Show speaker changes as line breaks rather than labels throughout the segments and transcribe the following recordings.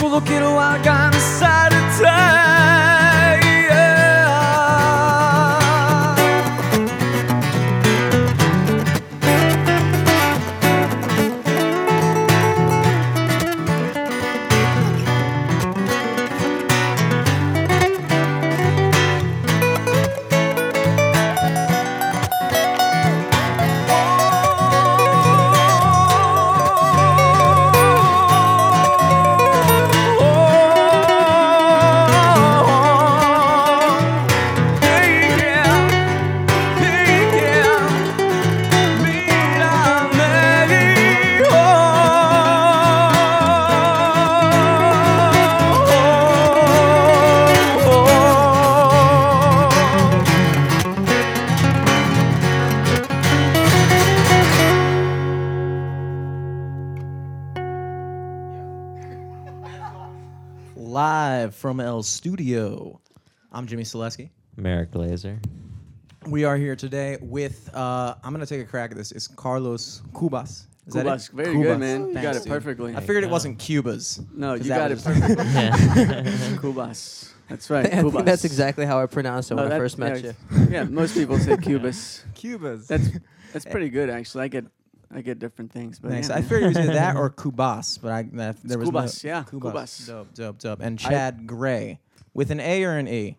届けるわがまされた
Live from El Studio. I'm Jimmy Selesky.
Merrick Glazer.
We are here today with, uh, I'm going to take a crack at this. It's Carlos Cubas. Is that
Cubas,
it?
very
Cubas.
good, man. You got
Thanks,
it
dude.
perfectly.
I figured it wasn't Cubas.
No, you got it perfectly. Cubas. That's right.
I think
Cubas.
that's exactly how I pronounced it when
Oh,
I first met
yeah,
you.
Yeah, most people say Cubas.
Cubas.
That's that's pretty good actually. I get I get different things, but
Thanks.
yeah,
I figured it was either that or Kubas, but I that, there was
Kubas,
no,
yeah,
Kubas.
Cubas.
Dope, dope, dope. And Chad Gray with an A or an E.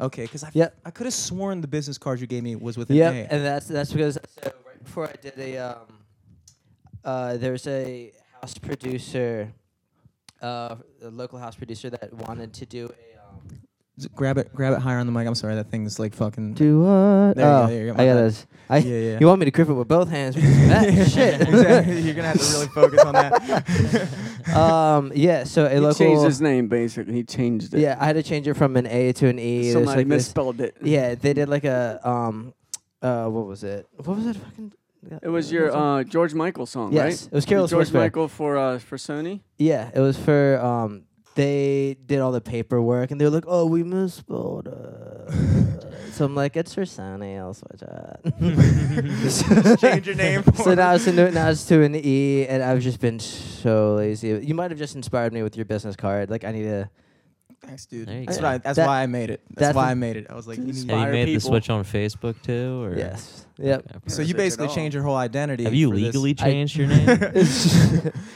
Okay, because I,
Yep.
I could have sworn the business card you gave me was with an
Yep,
A.
and that's that's because so right before I did a um, uh, there's a house producer, uh, a local house producer that wanted to do a um,
Z- grab it, grab it higher on the mic. I'm sorry, that thing's like fucking.
do what?
There you go,
oh,
there you go,
I got this. I,
Yeah, yeah.
You want me to grip it with both hands? that shit.
exactly. You're gonna have to really focus on that.
um, yeah. So a
he
local.
changed his name basically. He changed it.
yeah, I had to change it from an A to an E. There's
Somebody
like this-
misspelled it.
Yeah, they did like a um, uh, what was it? What was it? Fucking.
It was your uh, George Michael song,
Yes,
right?
it was Careless
George
Whisper.
Michael for uh, for Sony.
Yeah, it was for um. They did all the paperwork, and they were like, "Oh, we misspelled." Uh. so I'm like, "It's for Sony. I'll switch it."
Change your name.
so now it's to now it's to an E, and I've just been so lazy. You might have just inspired me with your business card. Like I need to.
Thanks, dude.
There you
That's,
go.
right. That's
That-
why I made it. That's,
that's
why
the-
I made it. I was like, you need-
Have you
Inspire
made the
people.
switch on Facebook too? Or
Yes. Yep.
Okay,
so you basically
all.
changed your whole identity.
Have you
for this.
legally
I-
changed your name?
Had this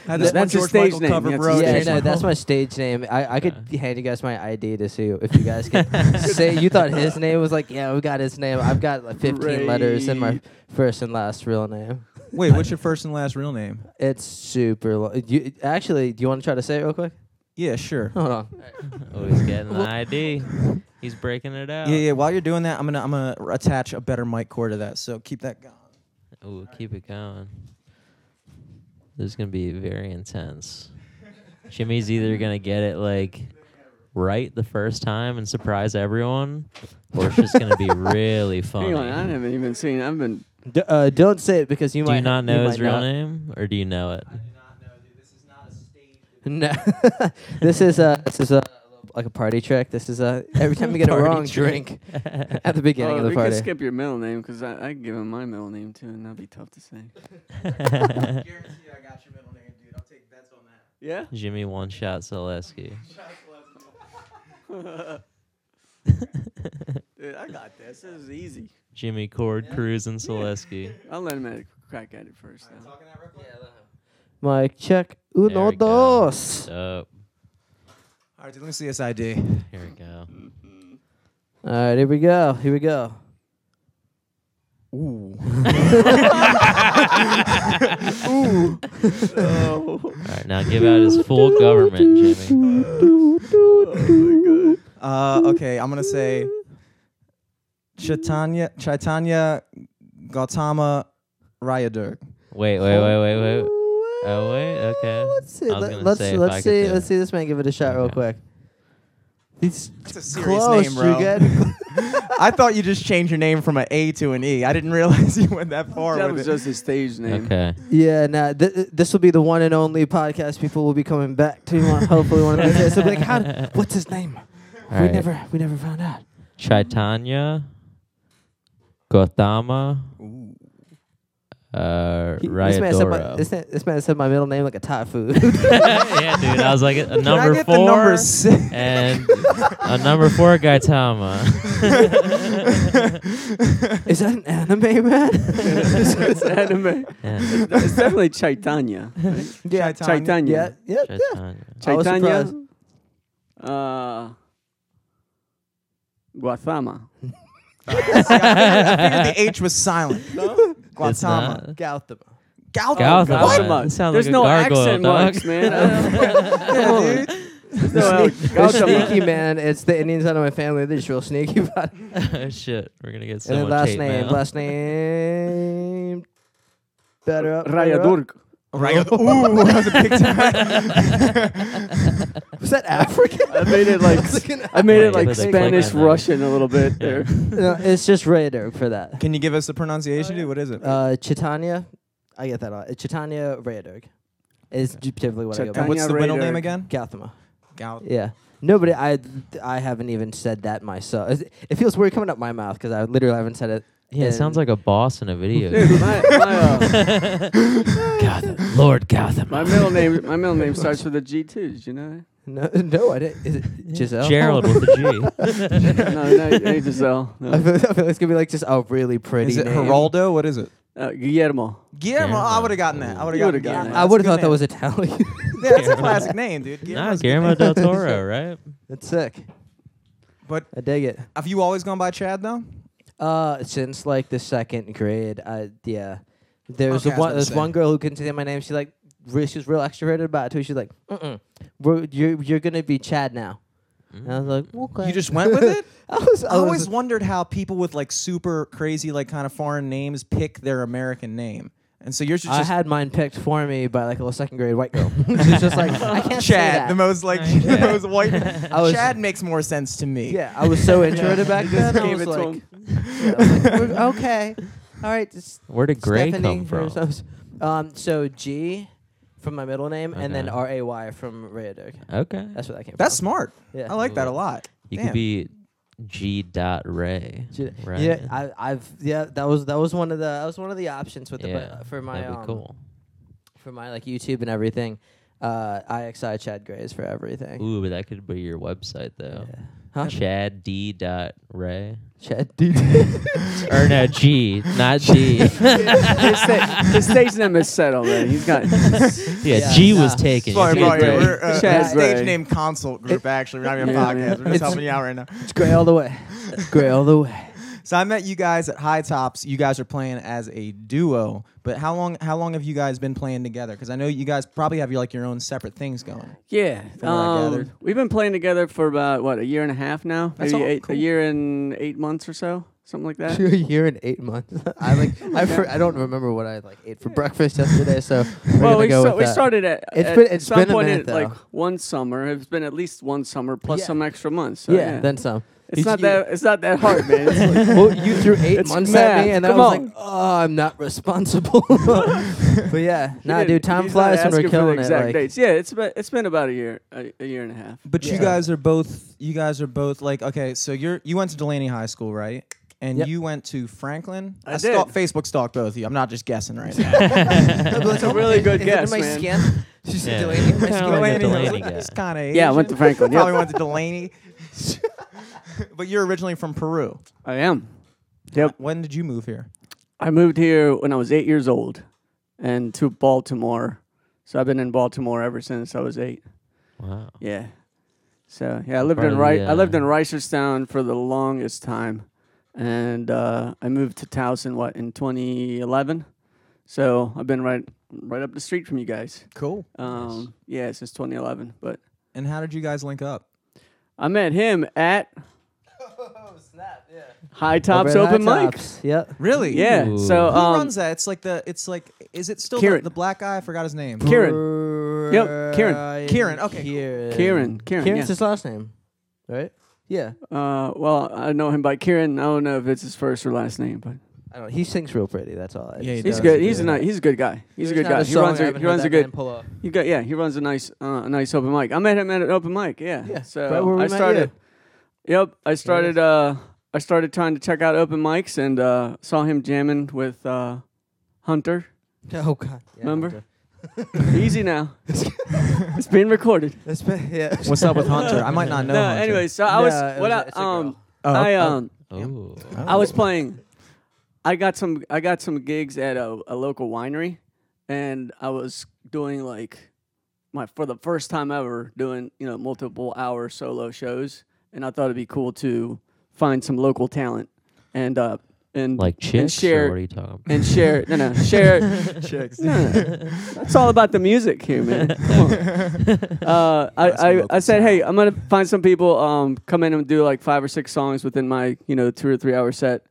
That's
one
his
George
stage
Michael
name.
cover,
That's
bro.
his
yeah,
stage
no, that's my stage name. I, I could
Okay.
hand you guys my ID to see if you guys can say you thought his name was like, yeah, we got his name. I've got like 15 letters in my
Great.
first and last real name.
Wait, what's your first and last real name?
It's super long. You, actually, do you want to try to say it real quick?
Yeah, sure.
Hold on.
oh, he's getting an ID. He's breaking it out.
Yeah, yeah. While you're doing that, I'm gonna I'm gonna attach a better mic cord to that. So keep that going.
Ooh, keep it going. This is gonna be very intense. Jimmy's either gonna get it like right the first time and surprise everyone, or it's just gonna be really funny.
Hang on, I haven't even seen. I've been.
D- uh, don't say it because you
do
might
you not know
you
his
might
real
not.
name, or do you know it?
No, this is a this is a like a party trick. This is a every time you get a
Party
wrong drink at the beginning
Oh,
of the
we
party.
could skip your middle name because I I give him my middle name too, and that'd be tough to say.
Guarantee I got your middle name, dude. I'll take bets on that.
Yeah.
Jimmy One Shot Zaleski.
Dude, I got this. This is easy.
Jimmy Cord Cruz and Zaleski.
I'll let him have a crack at it first. Though.
Mic check. Uno
we
dos.
All right, dude, let me see this ID.
Here we go.
All right, here we go. Here we go.
Ooh.
Oh.
All right, now give out his full government, Jimmy.
Uh, okay, I'm gonna say Chaitanya Chaitanya Gautama Rayadurg.
Wait, wait, wait, wait, wait. Oh wait, okay.
Oh, let's see. Let, let's
say
let's see.
Uh,
let's see this man give it a shot real
Okay.
quick. He's
It's a serious
close.
name, bro.
You get
I thought you just changed your name from an A to an E. I didn't realize you went that far
That
with
was
it.
just his stage name.
Okay.
Yeah, nah. Th- this will be the one and only podcast people will be coming back to. One, hopefully, one of these days. They'll be like, "How? d- What's his name?
All
we
right.
never, we never found out."
Chaitanya, Gautama,
Ooh.
Uh,
He- this, man said my, this, this man said my middle name like a Thai food.
yeah, dude. I was like a
Can I
number
get
four
the number six?
and a number four Gaitama.
Is that an anime, man?
it's, it's anime.
yeah.
It's definitely Chaitanya. right?
yeah,
Chaitanya.
yeah, yeah, yeah.
Chaitanya.
I was
Chaitanya.
surprised.
Uh, Guathama.
I figured the H was silent. No?
It's
Guatemala.
not.
Gautama.
Gautama.
Gautama.
What?
Gautama.
Sounds
There's
like a
no
gargoyle,
accent
dog.
marks, man.
Yeah, dude.
No
They're sneaky, man. It's the Indians out of my family. They're just real sneaky about it.
Oh, shit, we're gonna get so
and
much
last
hate
name,
mail.
last name. Better up. better up.
Rayadurg.
Right. Ooh, that was a big time.
Was that African?
I made it like
was
I made it like Spanish
clicking.
Russian a little bit there.
no, it's just Rayadurg for that.
Can you give us the pronunciation, dude? What is it?
Uh, Chitanya, I get that. All. Chitanya Rayadurg is typically what I go
and
by.
what's the middle name again?
Gautama.
Gout.
Yeah. Nobody, I, I haven't even said that myself. It- It feels weird coming up my mouth because I literally haven't said it.
Yeah, it sounds like a boss in a video.
Dude, my, my, uh,
Gotham, Lord Gotham.
my middle name my middle name starts with a G too. Did you know
No, no, I didn't. Is it Giselle?
Gerald with a G.
that? no, no, it ain't Giselle.
I feel, I feel like it's gonna be like just a really pretty.
Is it
name.
Geraldo? What is it?
Uh, Guillermo.
Guillermo. I would have gotten that. I would have
would've
gotten
gotten that.
I would have
That's a
thought that was Italian.
Name. Yeah, that's a classic name, dude.
nah,
Guillermo's a good
Guillermo
name.
del Toro, right?
That's sick.
But
I dig it.
have you always gone by Chad though?
Uh, since like the second grade, I yeah. There's
Okay, I was
one.
about to
There's
say.
one girl who couldn't say my name. She's like, re- she was real extroverted about it too. She's like, mm mm, you're you're gonna be Chad now. And I was like, okay.
You just went with it?
I was. I,
I always
was,
wondered how people with like super crazy, like kind of foreign names pick their American name. And so yours is
I
just
had mine picked for me by like a little second grade white girl. She's just like, I can't say
Chad,
that.
the most like the most white.
I was-
Chad makes more sense to me.
Yeah, I was so introverted back then. I
gave
was
it to
like, yeah, I was like, "We're- okay, all right. just
Where did Gray
Stephanie
come from?
or something." Um, so G from my middle name, and then
Okay.
R A Y from Rayadurg.
Okay.
That's where that came from.
That's
from.
smart.
Yeah.
I like that a lot.
You
Damn.
could be G. Dot Ray.
G-
right?
Yeah, I, I've yeah. That was that was one of the that was one of the options with the
yeah,
bu- for my
that'd be
um,
cool.
for my like YouTube and everything. Uh, IXI Chad Grays for everything.
Ooh, but that could be your website though.
Yeah. Huh?
Chad D. Dot Ray.
Chad, D.
or no, G, not G.
his, sta- his stage name is settled, already. He's got.
yeah,
Yeah,
G
nah.
was taken.
Sorry,
You're
Mario,
good.
We're uh,
Chad
a stage
Gray.
name consult group. actually, we're not even a
Yeah,
podcast.
man.
We're just
It's-
helping you out right now.
it's gray all the way. It's gray all the way.
So I met you guys at High Tops. You guys are playing as a duo, but how long how long have you guys been playing together? Because I know you guys probably have your like your own separate things going.
Yeah,
From what I
um, we've been playing together for about what a year and a half now.
That's
Maybe
all?
eight,
Cool.
a year and eight months or so, something like that.
a year and eight months. I like. I, for, I don't remember what I like ate for breakfast yesterday. So we're
well, we,
go
sta-
with
we
that.
started at,
It's
at
been- it's
some
been a
point
minute,
in, like one summer. It's been at least one summer plus
Yeah.
some extra months. So,
yeah, then some.
It's
you-
not
you-
that it's not that hard, man. It's like,
well, you threw eight
It's
months at me, and I
Come
was
on.
like, "Oh, I'm not responsible." but yeah, nah, dude,
didn't-
time
he's
flies
not
when we're
for the
killing it.
exact
Like,
dates. Yeah, it's about, it's been about a year, a, a year and a half.
But you
Yeah.
guys are both you guys are both like okay. So you're you went to Delaney High School, right? And
Yep.
you went to Franklin.
I
stalk-
did.
Facebook stalked both of you. I'm not just guessing right now.
That's a really good
Is it in
guess,
my
man.
skin? She said
Yeah.
Delaney. in my
Kinda
skin.
like a
Delaney,
Delaney guy.
It's kind of
Yeah, I went to Franklin. Yep.
Probably went to Delaney. but you're originally from Peru.
I am. Yep.
When did you move here?
I moved here when I was eight years old, and to Baltimore. So I've been in Baltimore ever since I was eight.
Wow.
Yeah. So yeah, I lived
Part
in
of
Ri-
the,
I lived
uh,
in Reisterstown for the longest time, and uh, I moved to Towson what in 2011. So I've been right right up the street from you guys.
Cool.
Um, yeah, since 2011. But
And how did you guys link up?
I met him at
Oh snap! Yeah.
High Tops
Over at
Open
High
Mic.
Tops, Yep.
Really?
Yeah.
Ooh.
So
Who
um,
runs that? It's like the. It's like. Is it still the,
Kieran.
the black guy? I forgot his name.
Kieran. Yep, Kieran.
Kieran, okay, cool.
Kieran.
Kieran. Kieran.
Kieran's
yeah.
his last name, right? Yeah.
Uh, well, I know him by Kieran. I don't know if it's his first or last name, but
I don't know. He sings real pretty. That's all. I
Yeah, he
just-
he's
does.
good. He's a
Yeah.
ni- he's a good guy. He's a
There's
good
not
guy. He
song
runs
I
a
haven't
he
heard
runs a
that
good
man pull off.
He got yeah. He runs a nice uh, a nice open mic. I met him at an open mic. Yeah.
Yeah,
So
right where we
I
met
started. Yep. I started. Uh, I started trying to check out open mics and uh, saw him jamming with uh, Hunter.
Oh God. Yeah,
Remember?
Hunter.
Easy now. it's being recorded.
That's been, yeah.
What's up with Hunter? I might not know.
No,
Hunter.
anyway, so I was
No, it
what
was a-
I
it's a
um
Oh,
I
oh,
um
Oh.
I was playing. I got some. I got some gigs at a, a local winery, and I was doing like my for the first time ever doing you know multiple hour solo shows, and I thought it'd be cool to find some local talent and uh and
Like
and share
or what are you talking about?
and share no no share chicks. No, no, that's all about the music here, man. Come on. Uh, I, I, I said, hey. I'm gonna find some people um come in and do like five or six songs within my you know two or three hour set,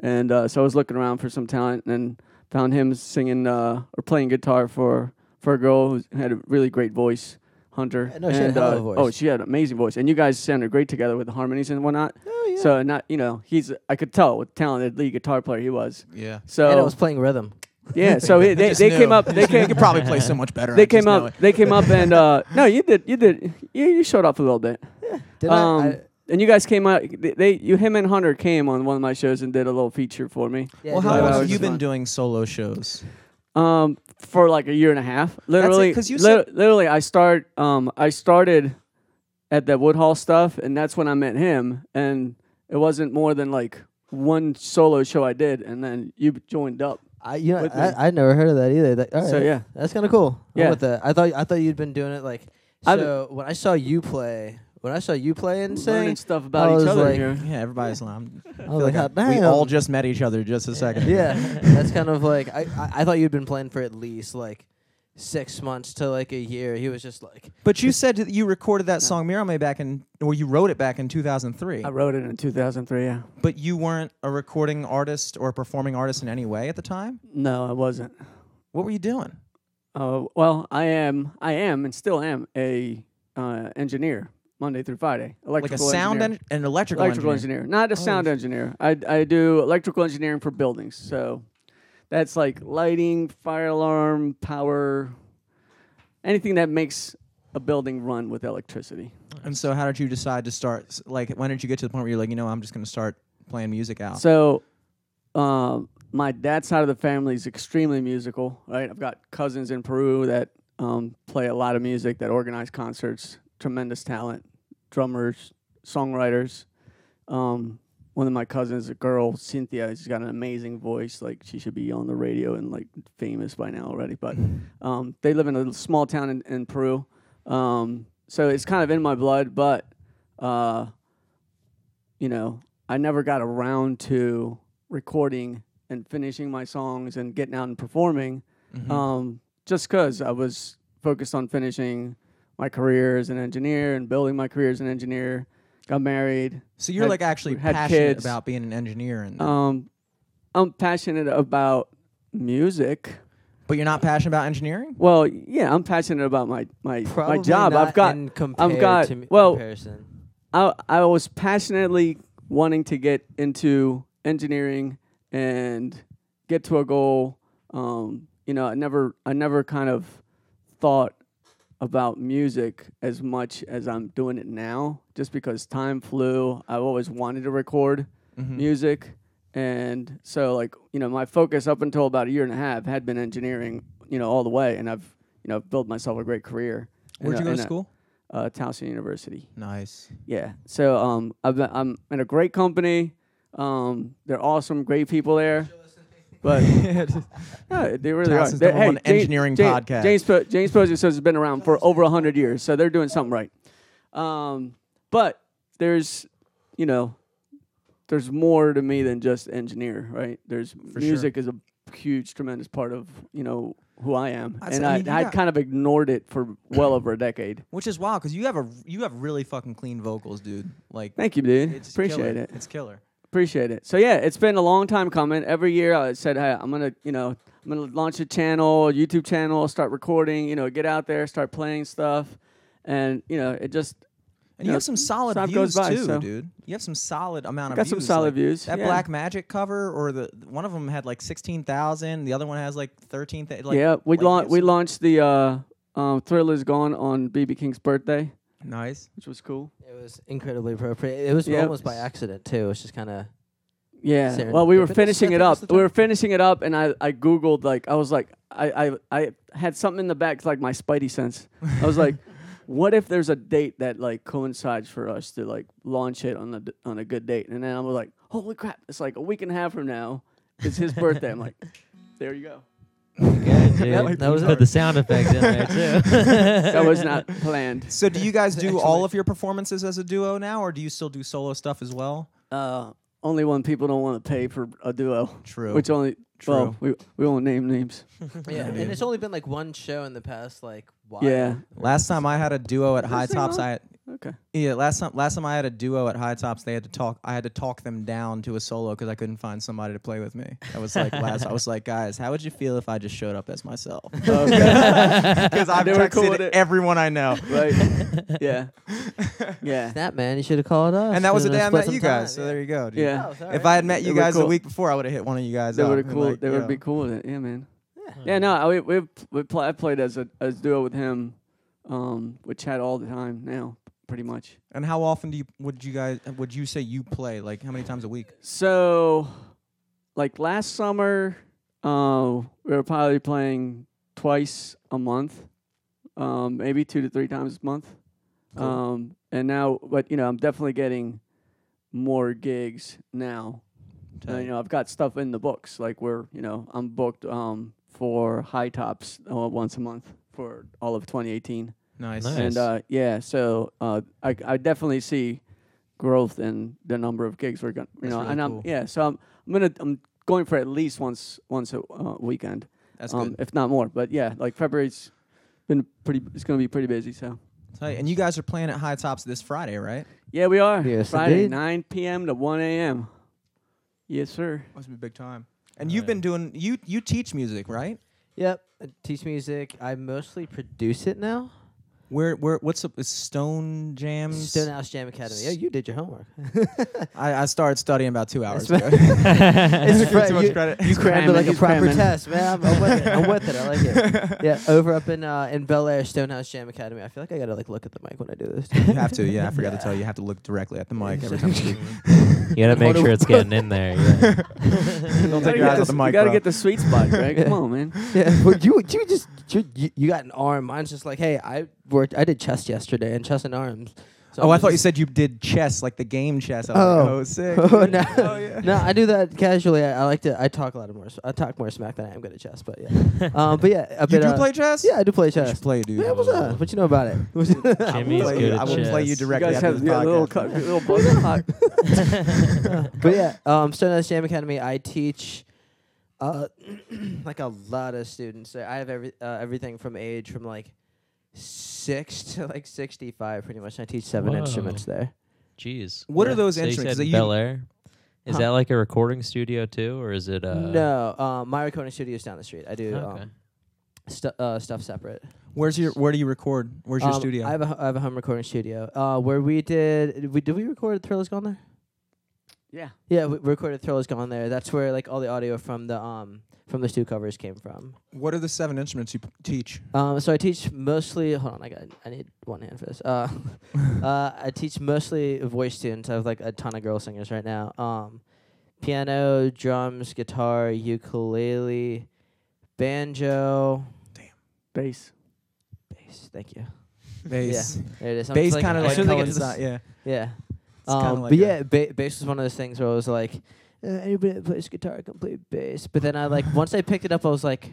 and uh, so I was looking around for some talent and found him singing uh, or playing guitar for for a girl who had a really great voice, Hunter.
Yeah, no, she had a hell of
uh,
a voice.
Oh, she had an amazing voice, and you guys sounded great together with the harmonies and whatnot.
Oh yeah.
So not you know he's I could tell what talented lead guitar player he was.
Yeah.
So
and I was playing rhythm.
yeah, so he, they they
knew.
came up. They
You
came.
could probably play so much better.
They
just
came up. They came up and uh, no, you did. You did. You, you showed off a little bit.
Yeah, Did
um,
I, I?
And you guys came out. They, they, you, him and Hunter came on one of my shows and did a little feature for me.
Yeah,
well, how long have you been
fun.
doing solo shows?
Um, for like a year and a half. literally.
Because you
lit-
said-
literally, I start. Um, I started at the Woodhall stuff, and that's when I met him. And it wasn't more than like one solo show I did, and then you joined up.
I, you know,
with me.
I, I never heard of that either. That, all
So yeah,
that's kind of cool. I'm
Yeah.
with that. I thought I thought you'd been doing it like.
I've-
So when I saw you play, when I saw you play and
learning
sing,
stuff
I
about
was
each other
like-
here.
Yeah, everybody's. I'm, I
I was like,
like
"Hot
I- we all just met each other just a second.
yeah, that's kind of like I, I I thought you'd been playing for at least like six months to like a year. He was just like,
But you said that you recorded that song Mirame back in, or you wrote it back in 2003.
I wrote it in 2003. Yeah.
But you weren't a recording artist or a performing artist in any way at the time.
No, I wasn't.
What were you doing?
Uh, well, I am, I am, and still am a uh, engineer Monday through Friday.
Like a
Electrical
sound
engineer.
en- an electrical,
electrical
engineer.
engineer. not a sound engineer. I I do electrical engineering for buildings. So that's like lighting, fire alarm, power, anything that makes a building run with electricity.
And so, how did you decide to start? Like, when did you get to the point where you're like, you know, I'm just going to start playing music out?
So, um, my dad's side of the family is extremely musical. Right, I've got cousins in Peru that um, play a lot of music, that organize concerts. Tremendous talent, drummers, songwriters. Um, one of my cousins, a girl, Cynthia, she's got an amazing voice. Like she should be on the radio and like famous by now already. But um, they live in a small town in, in Peru, um, so it's kind of in my blood. But uh, you know, I never got around to recording and finishing my songs and getting out and performing,
Mhm.
um, just because I was focused on finishing my career as an engineer and building my career as an engineer. Got married.
so you're
had-
like actually
had
passionate
kids.
about being an engineer, and
Um, I'm passionate about music.
but you're not passionate about engineering.
Well, yeah, I'm passionate about my my,
probably
my job.
Not
I've got
in compared
got-
to me-
well,
comparison.
I I was passionately wanting to get into engineering and get to a goal. Um, you know, I never I never kind of thought about music as much as I'm doing it now, just because time flew. I've always wanted to record
Mhm.
music, and so like you know, my focus up until about a year and a half had been engineering. You know, all the way, and I've you know built myself a great career.
Where'd
a-
you go
in
to
a-
school?
Uh, Towson University.
Nice.
Yeah. So um, I've been, I'm in a great company. Um, they're awesome, great people there. But yeah, they really are. They're- James-
engineering
James,
podcast.
James Po- James Posey says it's been around for over hundred years, so they're doing something right. Um, but there's, you know, there's more to me than just engineer, right? There's
sure.
music is a huge, tremendous part of you know who I am,
That's-
and
I
I,
you
I kind of ignored it for well over a decade.
Which is wild because you have a you have really fucking clean vocals, dude. Like
Thank you, dude.
it's
Appreciate
killer.
it.
It's killer.
Appreciate it. So yeah, it's been a long time coming. Every year I said, hey, I'm gonna, you know, I'm gonna launch a channel, a YouTube channel, start recording, you know, get out there, start playing stuff, and you know, it just
And
You
you
know,
have some solid views
by,
too,
so-
dude. You have some solid amount of
got
views.
some solid
like,
views.
That
yeah.
Black Magic cover, or the one of them had like sixteen thousand. The other one has like thirteen. Th- like,
yeah, we
like,
lau- we launched the uh, um, Thrill Is Gone on BB King's birthday,
nice.
which was cool.
It was incredibly appropriate. It was
Yep.
almost by accident too. It's just kind of
Yeah. Well, we were
I
finishing
think
it
that's
up.
the
We were finishing it up, and I, I googled like I was like I, I I had something in the back like my spidey sense. I was like, what if there's a date that like coincides for us to like launch it on a d- on a good date? And then I'm like, holy crap! It's like a week and a half from now. It's his birthday. I'm like, there you go.
Good, dude.
Yep, that was
Put the sound effect in there too.
That was not planned.
So do you guys do all of your performances as a duo now, or do you still do solo stuff as well?
Uh, only when people don't want to pay for a duo,
True.
which only
True.
well we we won't name names.
Yeah, and it's only been like one show in the past like while.
Yeah.
Last time I had a duo at High Tops,
on?
I had,
Okay.
yeah. Last time, last time I had a duo at High Tops, they had to talk. I had to talk them down to a solo because I couldn't find somebody to play with me. I was like, last. I was like, guys, how would you feel if I just showed up as myself? Because I've
They were cool
texted
with it.
everyone I know.
Right. yeah. Yeah.
That man, you should have called us.
And that was the
Should've
day I
split
met
some
you guys. So
yeah.
there you go, dude.
Yeah.
Oh.
If I had met
They
you
were
guys a
cool.
week before, I would have hit one of you guys.
They
up
would
and
have cool.
like,
they
yo.
would be cool with it. Yeah, man. Yeah, no, I, we we we pl- I played as a as duo with him, um, with Chad all the time now, pretty much.
And how often do you would you guys would you say you play? Like how many times a week?
So, like last summer, uh, we were probably playing twice a month, um, maybe two to three times a month.
Cool.
Um, and now, but you know, I'm definitely getting more gigs now. Uh, you know, I've got stuff in the books. Like we're, you know, I'm booked um, for High Tops uh, once a month for all of 2018.
Nice.
Nice.
And uh, yeah, so uh, I I definitely see growth in the number of gigs we're going. You
That's
know,
really
and I'm yeah, so I'm I'm gonna I'm going for at least once once a uh, weekend,
That's
um,
good.
if not more. But yeah, like February's been pretty. It's gonna be pretty busy. So
Tight. And you guys are playing at High Tops this Friday, right?
yeah, we are
Yes,
Friday,
indeed.
9 p.m. to 1 a.m. Yes, sir.
Must be big time. And
Oh,
you've
yeah.
been doing you you teach music, right?
Yep. I teach music. I mostly produce it now.
Where where what's up? Is Stone Jams?
Stonehouse Jam Academy. Oh, you did your homework.
I, I started studying about two hours ago.
it's
Too
fr-
much
you,
credit.
you crammed it
cramming,
like a proper
cramming.
test, man. I'm, I'm with it. I'm with it. I like it. Yeah, over up in uh, in Bel Air, Stonehouse Jam Academy. I feel like I gotta like look at the mic when I do this.
you have to, yeah. I forgot to tell you, you have to look directly at the mic every time you.
You gotta make sure it's getting in there. Yeah.
Don't
You
take
gotta,
your eyes
get
off the
the,
mic,
you gotta
bro.
get the sweet spot, Greg. Come on, man.
yeah, but you you just you, you, you got an arm. Mine's just like, hey, I worked. I did chest yesterday and chest and arms. So
Oh,
I'm
thought you said you did chess, like the game chess. I was
Oh.
like, oh, sick.
Oh, no.
Oh, yeah.
No, I do that casually. I, I like to. I talk a lot of more. I talk more smack than I am good at chess. But yeah, um, but yeah, a
You
bit,
do
uh,
play chess?
Yeah, I do play
You should
chess.
play, dude.
Yeah, what's up? What you know about it?
I will
Jimmy's
play
good
you-
at
I will play you
chess.
You
directly
guys
after
have
this
yeah, little,
podcast.
cu- little buzzer hot.
but yeah, um, Stonehouse Jam Academy. I teach, uh, like a lot of students. I have every uh, everything from age from like six to like sixty five, pretty much. I teach seven
Whoa.
instruments there.
Jeez.
What are those
So you
instruments?
said
that you-
Bel Air. Is
Huh.
that like a recording studio too, or is it? Uh,
no, um, my recording studio is down the street. I do
Okay.
um, stu- uh, stuff separate.
Where's your Where do you record? Where's your
Um,
studio?
I have a h- I have a home recording studio. Uh, where we did did we did we record Thrill Is Gone there?
Yeah.
Yeah, we recorded Thrill Is Gone there. That's where like all the audio from the um from the two covers came from.
what are the seven instruments you p- teach?
Um, so I teach mostly. Hold on, I got. I need one hand for this. Uh, uh, I teach mostly voice tunes. I have like a ton of girl singers right now. Um, piano, drums, guitar, ukulele, banjo, Damn.
Bass.
bass. Thank you.
Bass.
There it is. I'm
Bass
just like,
kind of
as
like
soon as I get to
coincide.
this-
Yeah.
Yeah. Um,
like
but yeah, ba- bass was one of those things where I was like, uh, anybody that plays guitar can play bass. But then I like once I picked it up, I was like,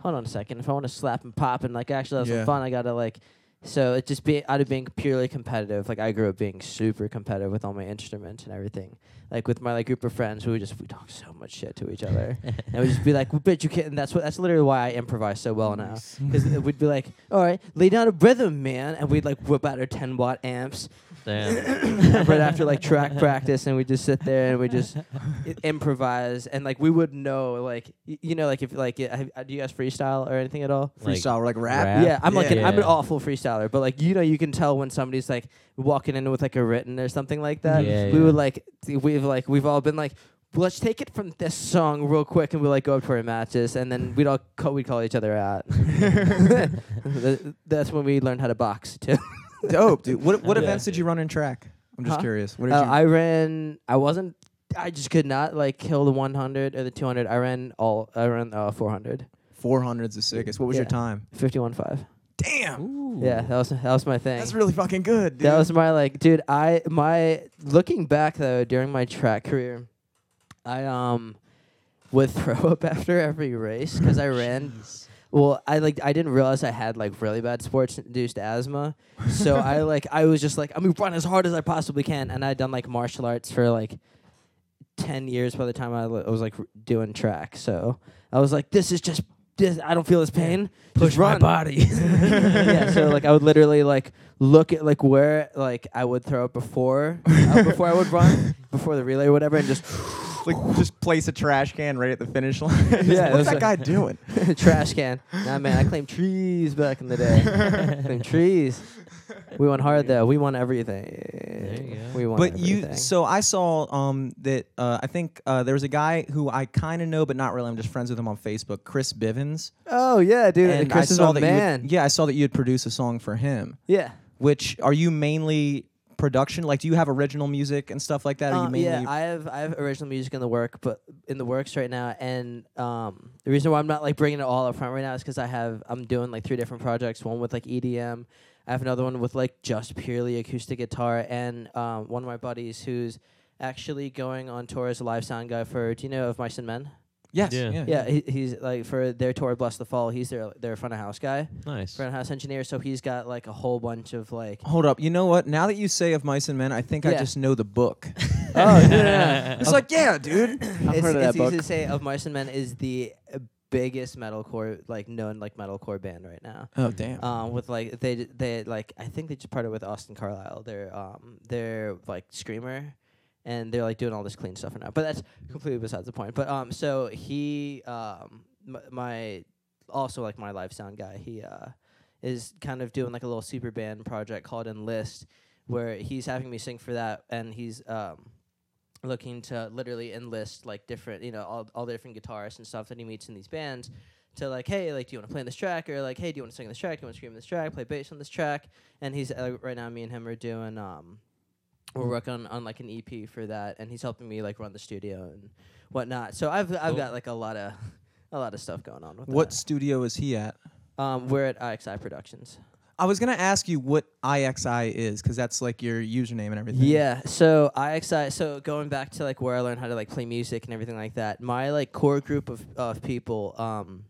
hold on a second. If I want to slap and pop and like actually have
Yeah.
some fun, I gotta like. So it just be out of being purely competitive. Like I grew up being super competitive with all my instruments and everything. Like with my like group of friends, we would just we talk so much shit to each other, and we'd just be like, well, "Bitch, you can't." And that's what that's literally why I improvise so well now. Because we'd be like, "All right, lay down a rhythm, man," and we'd like whip out our ten watt amps,
Damn.
right after like track practice and we just sit there and we just i- improvise and like we would know like y- you know like if like y- have, uh, do you guys freestyle or anything at all
Like,
Freestyle, like rap.
rap?
yeah i'm like an, i'm an awful freestyler but like you know you can tell when somebody's like walking in with like a written or something like that
Yeah,
we
yeah.
would like th- we've like we've all been like let's take it from this song real quick and we like go up to our matches and then we'd all call, we'd call each other out Th- that's when we learned how to box too
Dope, dude. What What
Yeah.
events did you run in track? I'm just
Huh?
curious. What did
Uh,
you?
I ran. I wasn't I just could not like kill the 100 or the 200. I ran all. I ran uh, 400.
400's the sickest. What was your
Yeah.
time?
51.5.
Damn.
Yeah, that was that was my thing.
That's really fucking good, dude.
That was my like, dude. I my looking back though during my track career, I um would throw up after every race because I ran. Well, I like I didn't realize I had like really bad sports induced asthma, so I like I was just like I'm gonna run as hard as I possibly can, and I'd done like martial arts for like ten years by the time I, was like r- doing track. So I was like, this is just this. I don't feel this pain. Just run.
body.
yeah, so like I would literally like look at like where like I would throw it before uh, before I would run before the relay or whatever, and just
like just place a trash can right at the finish line.
Yeah,
what's that guy doing?
trash can. Nah, man, I claimed trees back in the day. claimed trees. We won hard though. We won everything.
There you go.
We won.
But you, so I saw um that uh, I think uh, there was a guy who I kind of know, but not really. I'm just friends with him on Facebook, Chris Bivens.
Oh yeah, dude.
and
Chris
I
is
saw
a
that
man.
You had, yeah, I saw that you had produced a song for him.
yeah.
Which are you mainly production? Like, do you have original music and stuff like that? Mainly?
yeah, I have I have original music in the work, but in the works right now. And um, the reason why I'm not like bringing it all up front right now is because I have I'm doing like three different projects. One with like EDM. I have another one with like just purely acoustic guitar, and um, one of my buddies who's actually going on tour as a live sound guy for. Do you know of Mice and Men?
Yes.
Yeah.
Yeah.
Yeah, he, he's like for their tour Blessthefall. He's their their front of house guy,
Nice.
front of house engineer. So he's got like a whole bunch of like.
Hold up. You know what? Now that you say of Mice and Men, I think I
Yeah.
just know the book.
Oh, no, no, no.
it's like, yeah, dude.
I've
it's,
heard of
it's
that
easy
book.
to say of Mice and Men is the uh, biggest metalcore like known like metalcore band right now.
Oh damn.
Um, with like they d- they like I think they just partnered with Austin Carlile. They're um they're like screamer, and they're like doing all this clean stuff right now. But that's completely besides the point. But um so he um my also like my live sound guy he uh is kind of doing like a little super band project called Enlist, where he's having me sing for that, and he's um looking to literally enlist like different, you know, all all the different guitarists and stuff that he meets in these bands to like, hey, like, do you want to play on this track, or like, hey, do you want to sing on this track? Do you want to scream on this track? Play bass on this track? And he's uh, right now, me and him are doing um, we're working on, on like an EP for that, and he's helping me like run the studio and whatnot. So I've I've got like a lot of a lot of stuff going on with
what
that.
studio is he at?
Um, we're at IXI Productions.
I was gonna ask you what IXI is because that's like your username and everything.
Yeah. So IXI. So going back to like where I learned how to like play music and everything like that. My like core group of of people. Um,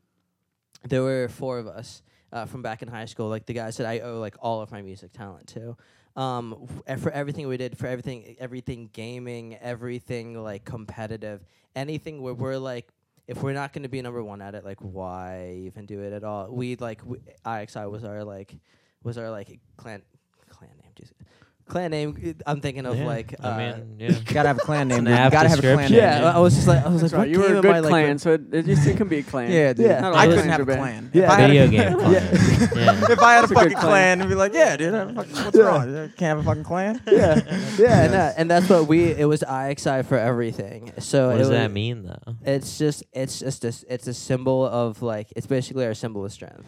there were four of us uh, from back in high school. Like the guys that I owe like all of my music talent to. Um, and for everything we did, for everything, everything gaming, everything like competitive, anything where we're like. If we're not going to be number one at it, like why even do it at all? We like we, IXI was our like was our like clan. Clan name. I'm thinking of
Yeah,
like. Uh,
I mean, yeah.
You gotta have a clan name.
an
dude. You
app
gotta have a clan
description.
name.
yeah, I was just like, I was like,
That's right.
what
You were
game
a
am
good
I, like,
clan, so it, it just it can be a clan.
Yeah, dude.
Yeah.
Not
I couldn't
clans
have
are
a
bad.
clan.
Yeah.
If I had
Video
a,
game clan. yeah.
if I had a
That's a good
fucking
clan.
clan, it'd be like, yeah, dude. I have a fucking- What's
Yeah.
wrong? Can't have a fucking clan.
yeah, yeah, and, uh, and that's what we. It was IXI for everything. So
What
it
does that mean though?
It's just, it's just, a, s- it's a symbol of like, it's basically our symbol of strength.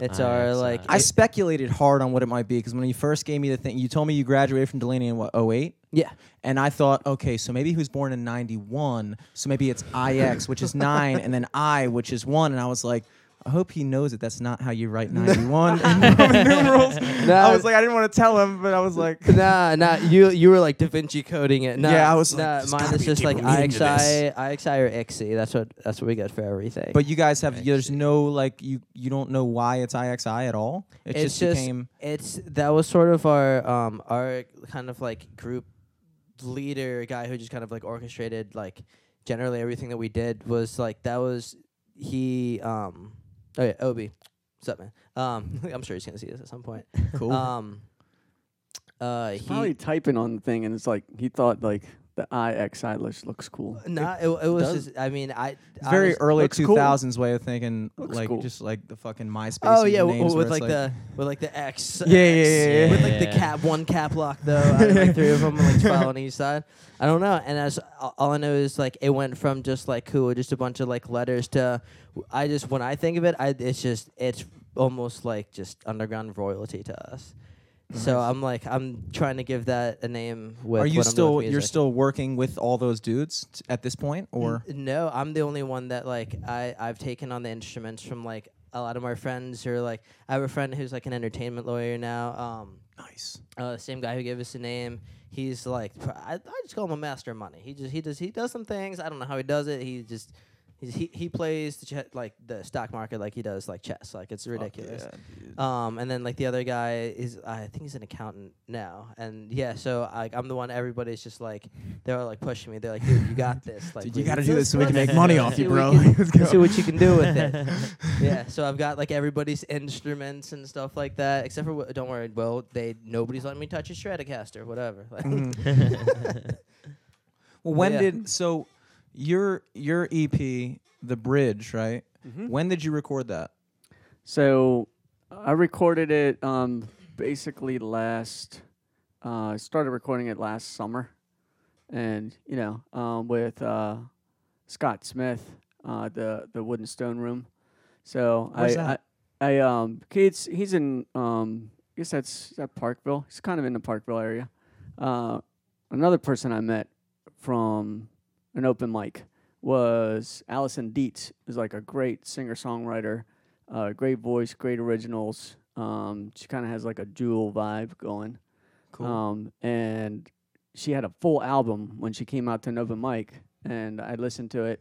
It's ah, our
IXI.
Uh, like.
I
it-
speculated hard on what it might be because when you first gave me the thing, you told me you graduated from Delaney in what 08?
yeah,
And I thought, okay, so maybe he was born in 91. So maybe it's IX, which is nine, and then I, which is one. And I was like, I hope he knows that that's not how you write 91 in Roman numerals. I was like, I didn't want to tell him, but I was like,
nah, nah. You you were like Da Vinci coding it. Nah,
Yeah, I was
Nah,
there's
mine is just like
deeper meaning to
IXI, IXI or IXI. That's what that's what we get for everything.
but you guys have, there's no, like, you you don't know why it's IXI at all? It
it's
just,
just
became,
it's that was sort of our um our kind of like group leader guy who just kind of like orchestrated like generally everything that we did was like that was he um oh yeah Obi what's up man? Um I'm sure he's gonna see this at some point.
Cool.
um uh
He's
he
probably typing on the thing, and it's like he thought like the IXI list looks cool.
Uh, nah, it, it was
does.
just I mean I
it's very
honest-
early
looks cool.
2000s way of thinking,
Looks
like,
cool.
just like the fucking MySpace.
Oh yeah, w-
names
w-
where
with
it's
like, the with like the X.
Yeah, yeah,
X,
yeah, yeah.
With like the
Yeah.
cap, one cap lock though. out of, like three of them, like twelve on each side. I don't know. And as all all I know is like it went from just like cool, just a bunch of like letters to. I just when I think of it, I it's just it's almost like just underground royalty to us. So I'm like I'm trying to give that a name with
Are you still you're still working with all those dudes t- at this point, or
N- no, I'm the only one that like I I've taken on the instruments from like a lot of my friends who are like I have a friend who's like an entertainment lawyer now. Um,
nice?
uh, same guy who gave us the name. He's like I, I just call him a master of money. He just he does he does some things. I don't know how he does it. He just he's, he he plays the ch- like the stock market like he does like chess. Like it's ridiculous. Um, and then like the other guy is I think he's an accountant now, and yeah, so like I'm the one everybody's just like they're like pushing me. They're like, dude, you got this. Like,
Dude, you got to do this so we can make money off you, bro.
we can-
Let's go.
see what you can do with it. yeah, so I've got like everybody's instruments and stuff like that, except for wh- don't worry, well, they nobody's letting me touch a Stratocaster, whatever. Like,
Mhm. Well, when
yeah.
did so your your EP, The Bridge, right?
Mhm.
When did you record that?
So I recorded it um, basically last. Uh, I started recording it last summer, and you know, um, with uh, Scott Smith, uh, the the Wooden Stone Room. So
Where's
I,
that?
I, I um, he's he's in um, I guess that's that Parkville. He's kind of in the Parkville area. Uh, another person I met from an open mic was Allison Dietz, who's like a great singer songwriter, uh, great voice, great originals. Um, she kind of has like a dual vibe going.
Cool.
Um, and she had a full album when she came out to an open mic, and I listened to it.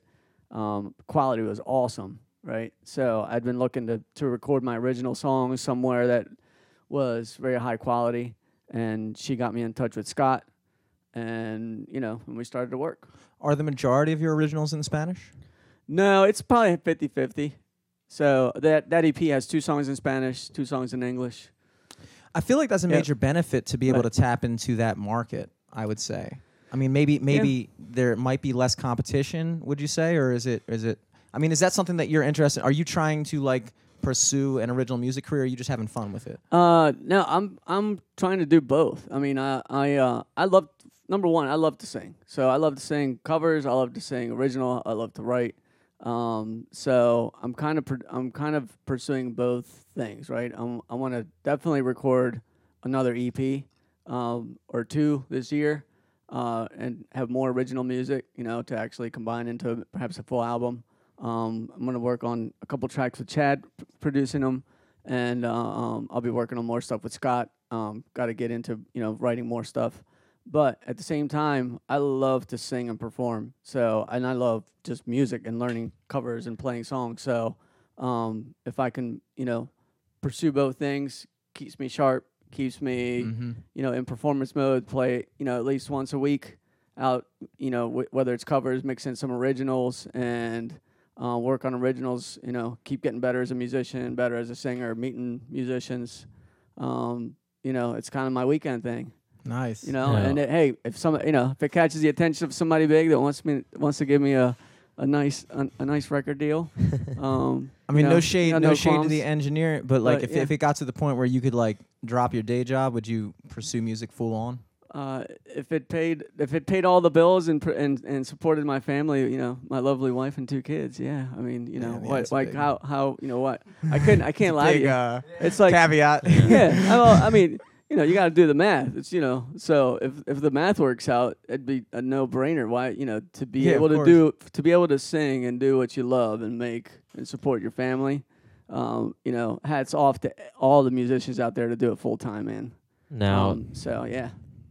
Um, quality was awesome, right? So I'd been looking to to record my original songs somewhere that was very high quality, and she got me in touch with Scott, and you know, and we started to work.
Are the majority of your originals in Spanish?
No, it's probably 50-50. So that that EP has two songs in Spanish, two songs in English.
I feel like that's a
Yeah.
major benefit to be able to tap into that market. I would say. I mean, maybe maybe there might be less competition. Would you say, or is it is it? I mean, is that something that you're interested? Are you trying to like pursue an original music career? Or are you just having fun with it?
Uh, no, I'm I'm trying to do both. I mean, I I uh, I love number one. I love to sing, so I love to sing covers. I love to sing original. I love to write. Um, so I'm kind of I'm kind of pursuing both things, right? I'm, I want to definitely record another EP um, or two this year, uh, and have more original music, you know, to actually combine into perhaps a full album. Um, I'm gonna work on a couple tracks with Chad p- producing them, and uh, um, I'll be working on more stuff with Scott. Um, Got to get into you know writing more stuff, but at the same time, I love to sing and perform. So and I love just music and learning covers and playing songs. So um, if I can you know pursue both things, keeps me sharp, keeps me
Mm-hmm.
you know in performance mode. Play you know at least once a week out. You know w- whether it's covers, mix in some originals, and uh, work on originals. You know, keep getting better as a musician, better as a singer, meeting musicians. Um, you know, it's kind of my weekend thing.
Nice.
You know,
Yeah.
and it, hey, if some, you know, if it catches the attention of somebody big that wants me wants to give me a a nice a, a nice record deal. Um,
I
you
mean,
know,
no
you
shade,
got
no, shade to the engineer, but like,
But,
if,
yeah.
if it got to the point where you could like drop your day job, would you pursue music full on?
Uh, if it paid if it paid all the bills and pr- and and supported my family, you know, my lovely wife and two kids. Yeah, I mean, you know,
Yeah, yeah,
what
that's
like
big-
how how you know what I couldn't I can't lie to you.
uh,
It's like
caveat.
yeah, I, well, I mean, you know, you got to do the math. It's you know, so if if the math works out, it'd be a no brainer. Why you know to be
Yeah,
able to
course.
do to be able to sing and do what you love and make and support your family. Um, you know, hats off to all the musicians out there to do it full time, man.
Now,
Um, so yeah.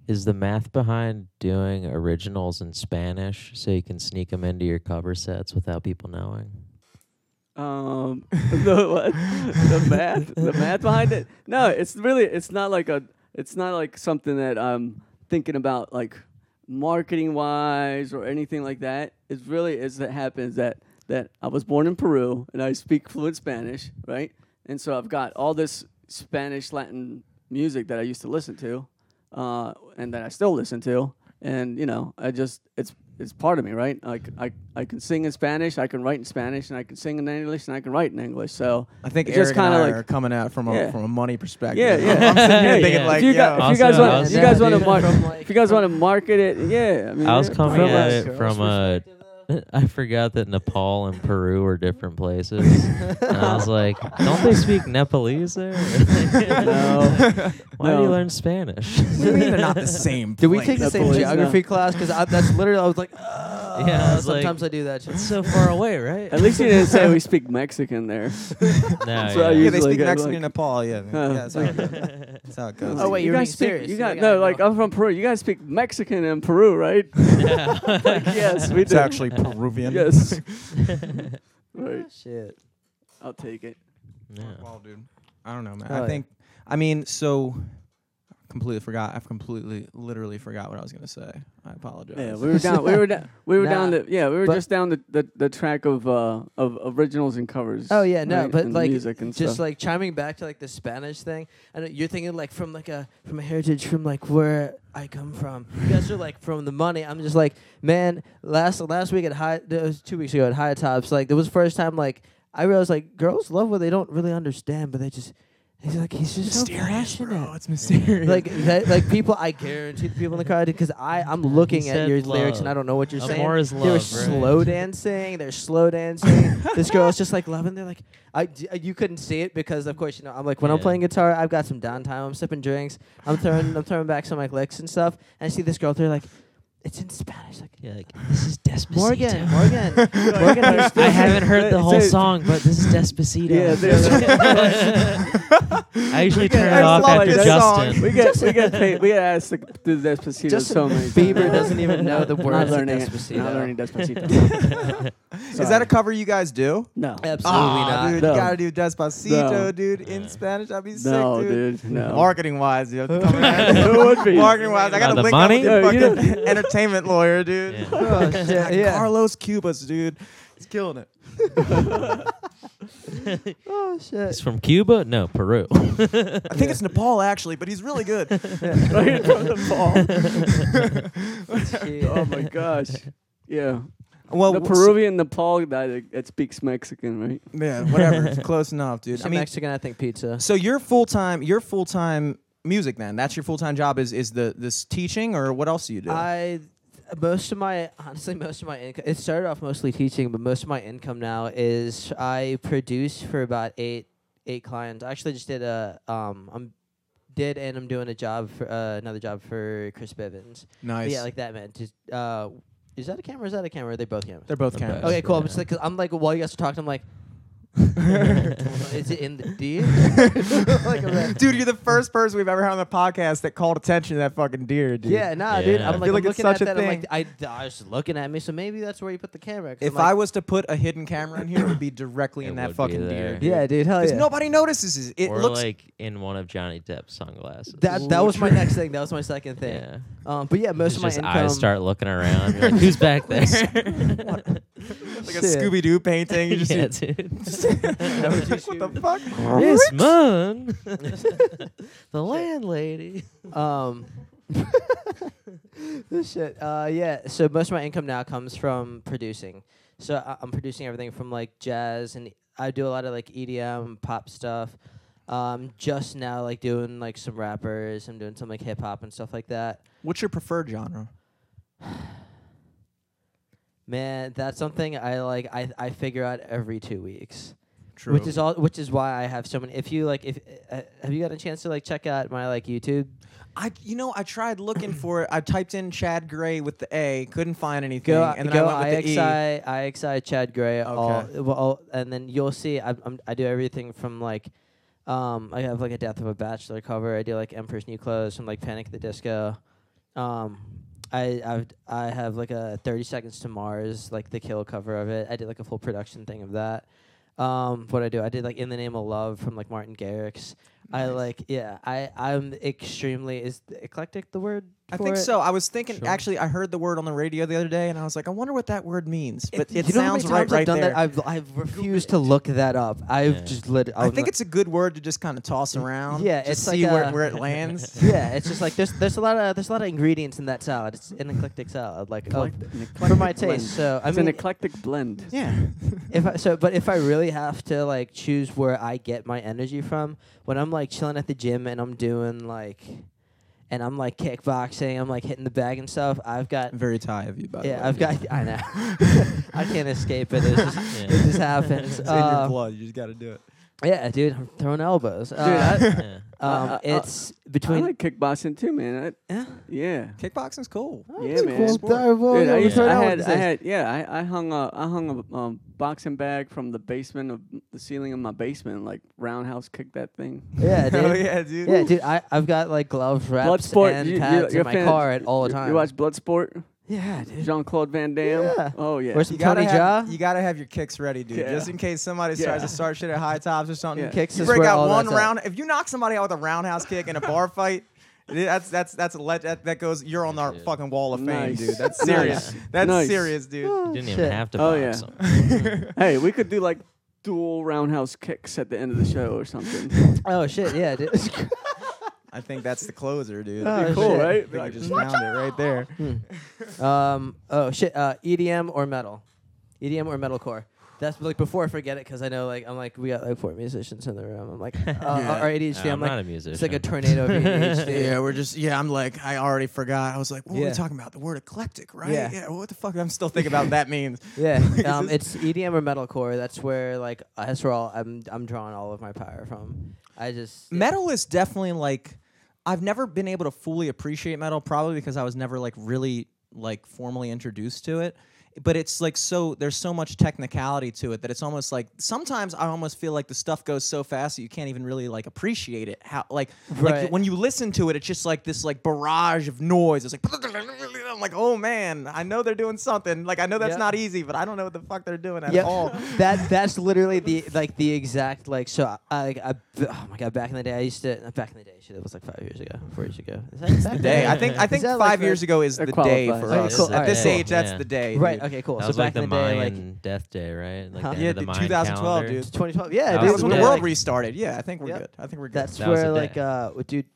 Is the math behind doing originals in Spanish so you can sneak them into your cover sets without people knowing?
Um, the what? The math, the math behind it. No, it's really, it's not like a, it's not like something that I'm thinking about, like marketing wise or anything like that. It's really, as it happens that that I was born in Peru and I speak fluent Spanish, right? And so I've got all this Spanish Latin music that I used to listen to, uh, and that I still listen to, and you know, I just, it's it's part of me, right? Like I, I can sing in Spanish, I can write in Spanish, and I can sing in English, and I can write in English. So
I think
It's just
Eric and
kinda like-
are coming out from a
Yeah.
from a money perspective.
Yeah, yeah.
I'm sitting here thinking
yeah.
like,
if you,
yo,
guys, if you guys want, if you guys want to
dude,
market,
from, like,
if you guys want to market it, yeah. I mean,
I was
yeah,
coming
from
at it from a I forgot that Nepal and Peru are different places. and I was like, don't they speak Nepalese there?
No.
Why do you
No.
learn Spanish?
What do you mean they're not the same?
Did we
place?
take the same
Nepalese,
geography
no.
class? Because that's literally I was like,
Yeah, I was like-
sometimes I do that. Shit.
it's so far away, right?
At least you didn't say we speak Mexican there.
no,
That's what I
yeah.
Yeah, they
usually
speak
get,
Mexican
like-
in Nepal. Yeah, yeah, that's how it goes. That's how it oh, goes.
Oh, wait,
you
you're being
guys speak.
serious.
You
You
got
think I
no,
know.
like I'm from Peru. You guys speak Mexican in Peru, right? Like, yes, we do.
It's actually Peruvian.
yes. right.
Oh, shit.
I'll take it.
Yeah.
Well, dude, I don't know, man.
Oh,
I
yeah.
think, I mean, so completely forgot. I've completely, literally forgot what I was gonna say. I apologize.
Yeah, we were down. We were down. We were down the. Yeah, we were just down the, the, the track of uh of originals and covers.
Oh yeah, no,
right?
but
and
like
music and
just
stuff.
like chiming back to like the Spanish thing. And you're thinking like from like a from a heritage from like where I come from. You guys are like from the money. I'm just like, man. Last last week at high, it was two weeks ago at High Tops. Like it was the first time like I realized like girls love what they don't really understand, but they just he's like he's just so
mysterious,
passionate.
bro. It's mysterious.
Like that, like people, I guarantee the people in the crowd because I I'm looking
He
at
said
your lyrics and. I don't know what you're saying.
Amor is
They
love,
were
right?
slow dancing. They're slow dancing. this girl's just like loving. They're like, I d- uh, you couldn't see it because of course you know I'm like when I'm playing guitar, I've got some downtime. I'm sipping drinks. I'm throwing I'm throwing back some like licks and stuff. And I see this girl. They're like, it's in Spanish. Like
Yeah, like, this is Despacito.
Morgan, Morgan, Morgan.
I haven't heard the whole song, but this is Despacito.
yeah, they're-
I usually turn it off
love
after
this
Justin.
we get we get paid. We get asked to do Despacito
Justin
so many
Bieber doesn't even know the
Not
words of
learning it.
Despacito.
Not learning Despacito.
is that a cover you guys do?
no?
Absolutely
Ah,
not.
dude,
No.
you gotta do Despacito,
No.
dude, in Spanish. I'd be sick,
No,
dude.
dude. No.
Marketing wise, you have to come
would be.
Marketing wise, I gotta
the
link
money?
up with the
you
fucking entertainment lawyer, dude.
Yeah.
Oh, shit, yeah.
Carlos Cubas, dude. He's killing it.
Oh shit.
He's from Cuba? No, Peru.
I think it's Nepal actually, but he's really good.
right oh, from the oh my gosh. Yeah.
Well,
the Peruvian Nepal guy that, that speaks Mexican, right?
Yeah, whatever. It's close enough, dude. I
Some
mean,
Mexican, I think pizza.
so you're full time. You're full time music then. That's your full time job. Is is the this teaching or what else do you do?
I most of my honestly most of my income it started off mostly teaching, but most of my income now is I produce for about eight eight clients. I actually just did a um I'm did and I'm doing a job for uh, another job for Chris Bivens. But
nice.
yeah, like that man. Just uh, is that a camera? Is that a camera? Are they both cameras?
They're both cameras.
Okay, cool. I'm just like, cause I'm like, while you guys are talking, I'm like, is it in the deer? like, I'm
Dude, you're the first person we've ever had on the podcast that called attention to that fucking deer, dude.
Yeah, nah, dude.
Yeah.
I'm
I
like,
feel
I'm
like it's
looking
such
at
a
that. I'm like. I, I was looking at me, so maybe that's where you put the camera. 'cause
If
I'm like,
I was to put a hidden camera in here, it would be directly
It
in that
would be
fucking
there.
deer.
yeah, dude, hell
Because
yeah.
nobody notices it. It
or
looks
like in one of Johnny Depp's sunglasses.
that that was my next thing. That was my second thing.
yeah.
Um, but yeah, most
It's
of my
just
income.
eyes start looking around. You're like, who's back there?
like a
Shit.
Scooby Doo painting. You just
yeah,
see,
dude.
what the fuck?
This man, the landlady.
Um, this shit. Uh, yeah. So most of my income now comes from producing. So I- I'm producing everything from like jazz, and I do a lot of like EDM, pop stuff. Um, just now like doing like some rappers. I'm doing some like hip hop and stuff like that.
What's your preferred genre?
Man, that's something I like. I I figure out every two weeks.
True.
Which is all. Which is why I have so many. If you like, if uh, have you got a chance to like check out my like YouTube?
I, you know, I tried looking for it. I typed in Chad Gray with the A, couldn't find anything,
Go
and then
go
I went with the E.
IXI IXI Chad Grey. All,
Okay.
well, all, and then you'll see. I I'm, I do everything from like, um, I have like a Death of a Bachelor cover. I do like Emperor's New Clothes from like Panic at the Disco. Um, I I've, I have like a Thirty Seconds to Mars like the Kill cover of it. I did like a full production thing of that. Um, what I do, I did like In the Name of Love from like Martin Garrix. I
Nice.
like, yeah, I I'm extremely is eclectic the word.
I
for
think
it?
so. I was thinking.
Sure.
Actually, I heard the word on the radio the other day, and I was like, I wonder what that word means. But it,
you know how many
sounds right,
times
right
I've done
there.
That? I've I've refused to look that up. I've
Yeah.
just lit.
I think it's a good word to just kind of toss around.
Yeah,
just
it's
see
like
where,
a-
where it lands.
yeah. It's just like there's there's a lot of there's a lot of ingredients in that salad. It's an eclectic salad, like oh,
Eclect- an
for my
blend.
taste. So I
it's
mean,
an eclectic blend.
yeah.
if I, so, but if I really have to like choose where I get my energy from, when I'm like chilling at the gym and I'm doing like, and I'm like kickboxing, I'm like hitting the bag and stuff. I've got
Very Thai of you, by the way.
yeah, I've got I know. I can't escape it. It just,
Yeah.
it just happens.
It's in your
Uh,
blood. You just got to do it.
Yeah, dude, I'm throwing elbows.
Dude,
Uh,
Yeah.
um,
I- I-
it's
I
between
like kickboxing too, man. I,
yeah.
yeah.
Kickboxing's cool.
Yeah, man.
cool
Sport.
dive ball,
Dude,
yeah,
I,
we
used
throw
to,
it
I had, I had, yeah, I, I hung a, I hung a um, boxing bag from the basement of the ceiling of my basement, like roundhouse kicked that thing.
Yeah, dude.
Oh yeah, dude.
Yeah, dude, I, I've got like gloves, wraps,
Bloodsport,
and
you, you,
pads
you're
in
a
my
fan
car at all the
you-
time.
You watch Bloodsport?
Yeah, dude.
Jean Claude Van Damme.
Yeah.
Oh yeah.
Where's some
You gotta,
Tony
have,
Jaa?
you gotta have your kicks ready, dude.
Yeah.
Just in case somebody tries
Yeah.
to start shit at high tops or something.
Yeah.
Kicks
you
is
break
where
out
all
one
that's at.
round. If you knock somebody out with a roundhouse kick in a bar fight, that's that's that's a le- that, that goes. You're on our
Dude.
fucking wall of fame,
Nice.
dude. That's
Nice.
serious. That's
Nice.
serious, dude.
Oh, you
Oh,
didn't
shit.
even have to
Oh,
box
yeah.
him.
hey, we could do like dual roundhouse kicks at the end of the show or something.
Oh shit, yeah, dude.
I think that's the closer, dude.
Oh,
I think
cool,
shit.
right?
we
Like,
just found it right there.
Hmm. um. Oh shit. Uh, EDM or metal? EDM or metalcore? That's like before I forget it because I know like I'm like we got like four musicians in the room. I'm like uh,
Yeah.
our ADHD.
I'm
I'm like
not a musician.
it's like a tornado of ADHD.
Yeah, we're just yeah. I'm like I already forgot. I was like, what were
Yeah.
we talking about? The word eclectic, right?
Yeah.
yeah What the fuck? I'm still thinking about what that means.
Yeah, um, it's EDM or metalcore. That's where like that's where all I'm I'm drawing all of my power from. I just
metal is definitely like I've never been able to fully appreciate metal, probably because I was never like really like formally introduced to it. But it's like so there's so much technicality to it that it's almost like sometimes I almost feel like the stuff goes so fast that you can't even really like appreciate it. How like
Right.
like when you listen to it, it's just like this like barrage of noise. It's like I'm like, oh man, I know they're doing something. Like I know that's
Yep.
not easy, but I don't know what the fuck they're doing at
Yep.
all.
that that's literally the like the exact like so I, I oh my god back in the day I used to back in the day shit it was like five years ago four years ago Is that back
Day. I think I think
that, like,
five years ago is the day for us.
cool.
At this
cool.
age, that's
Yeah.
the day.
right okay cool
That
so
was
back
like the
in the day like
death day, right? Like
Huh?
the end
Yeah,
of the
dude,
Mayan
2012,
calendar.
dude.
2012 yeah
That
That
dude,
was when the world restarted. Yeah, I think we're good. I think we're good.
that's
That
where like uh dude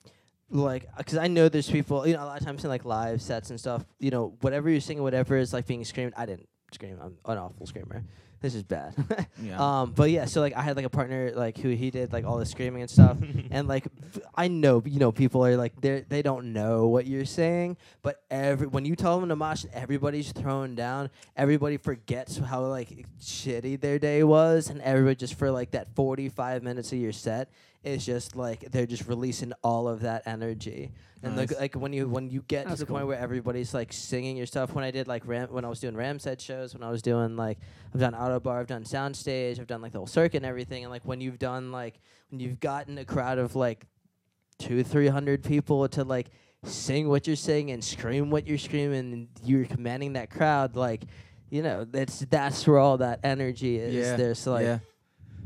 like because I know there's people you know a lot of times in like live sets and stuff you know whatever you're singing whatever is like being screamed I didn't scream I'm an awful screamer this is bad
yeah.
Um, but yeah, so like I had like a partner like who he did like all the screaming and stuff, and like I know you know people are like they they don't know what you're saying, but every when you tell them to mosh, everybody's thrown down. Everybody forgets how like shitty their day was, and everybody just for like that 45 minutes of your set is just like they're just releasing all of that energy. And like,
Nice.
like when you when you get
That's
to the
cool.
point where everybody's like singing your stuff. When I did like Ram, when I was doing Rams Head shows, when I was doing like I've done Ottobar, I've done Soundstage, I've done like the whole circuit and everything. And like when you've done like when you've gotten a crowd of like two, three hundred people to like sing what you're saying and scream what you're screaming, and you're commanding that crowd, like you know that's that's where all that energy is.
yeah.
There's like
yeah.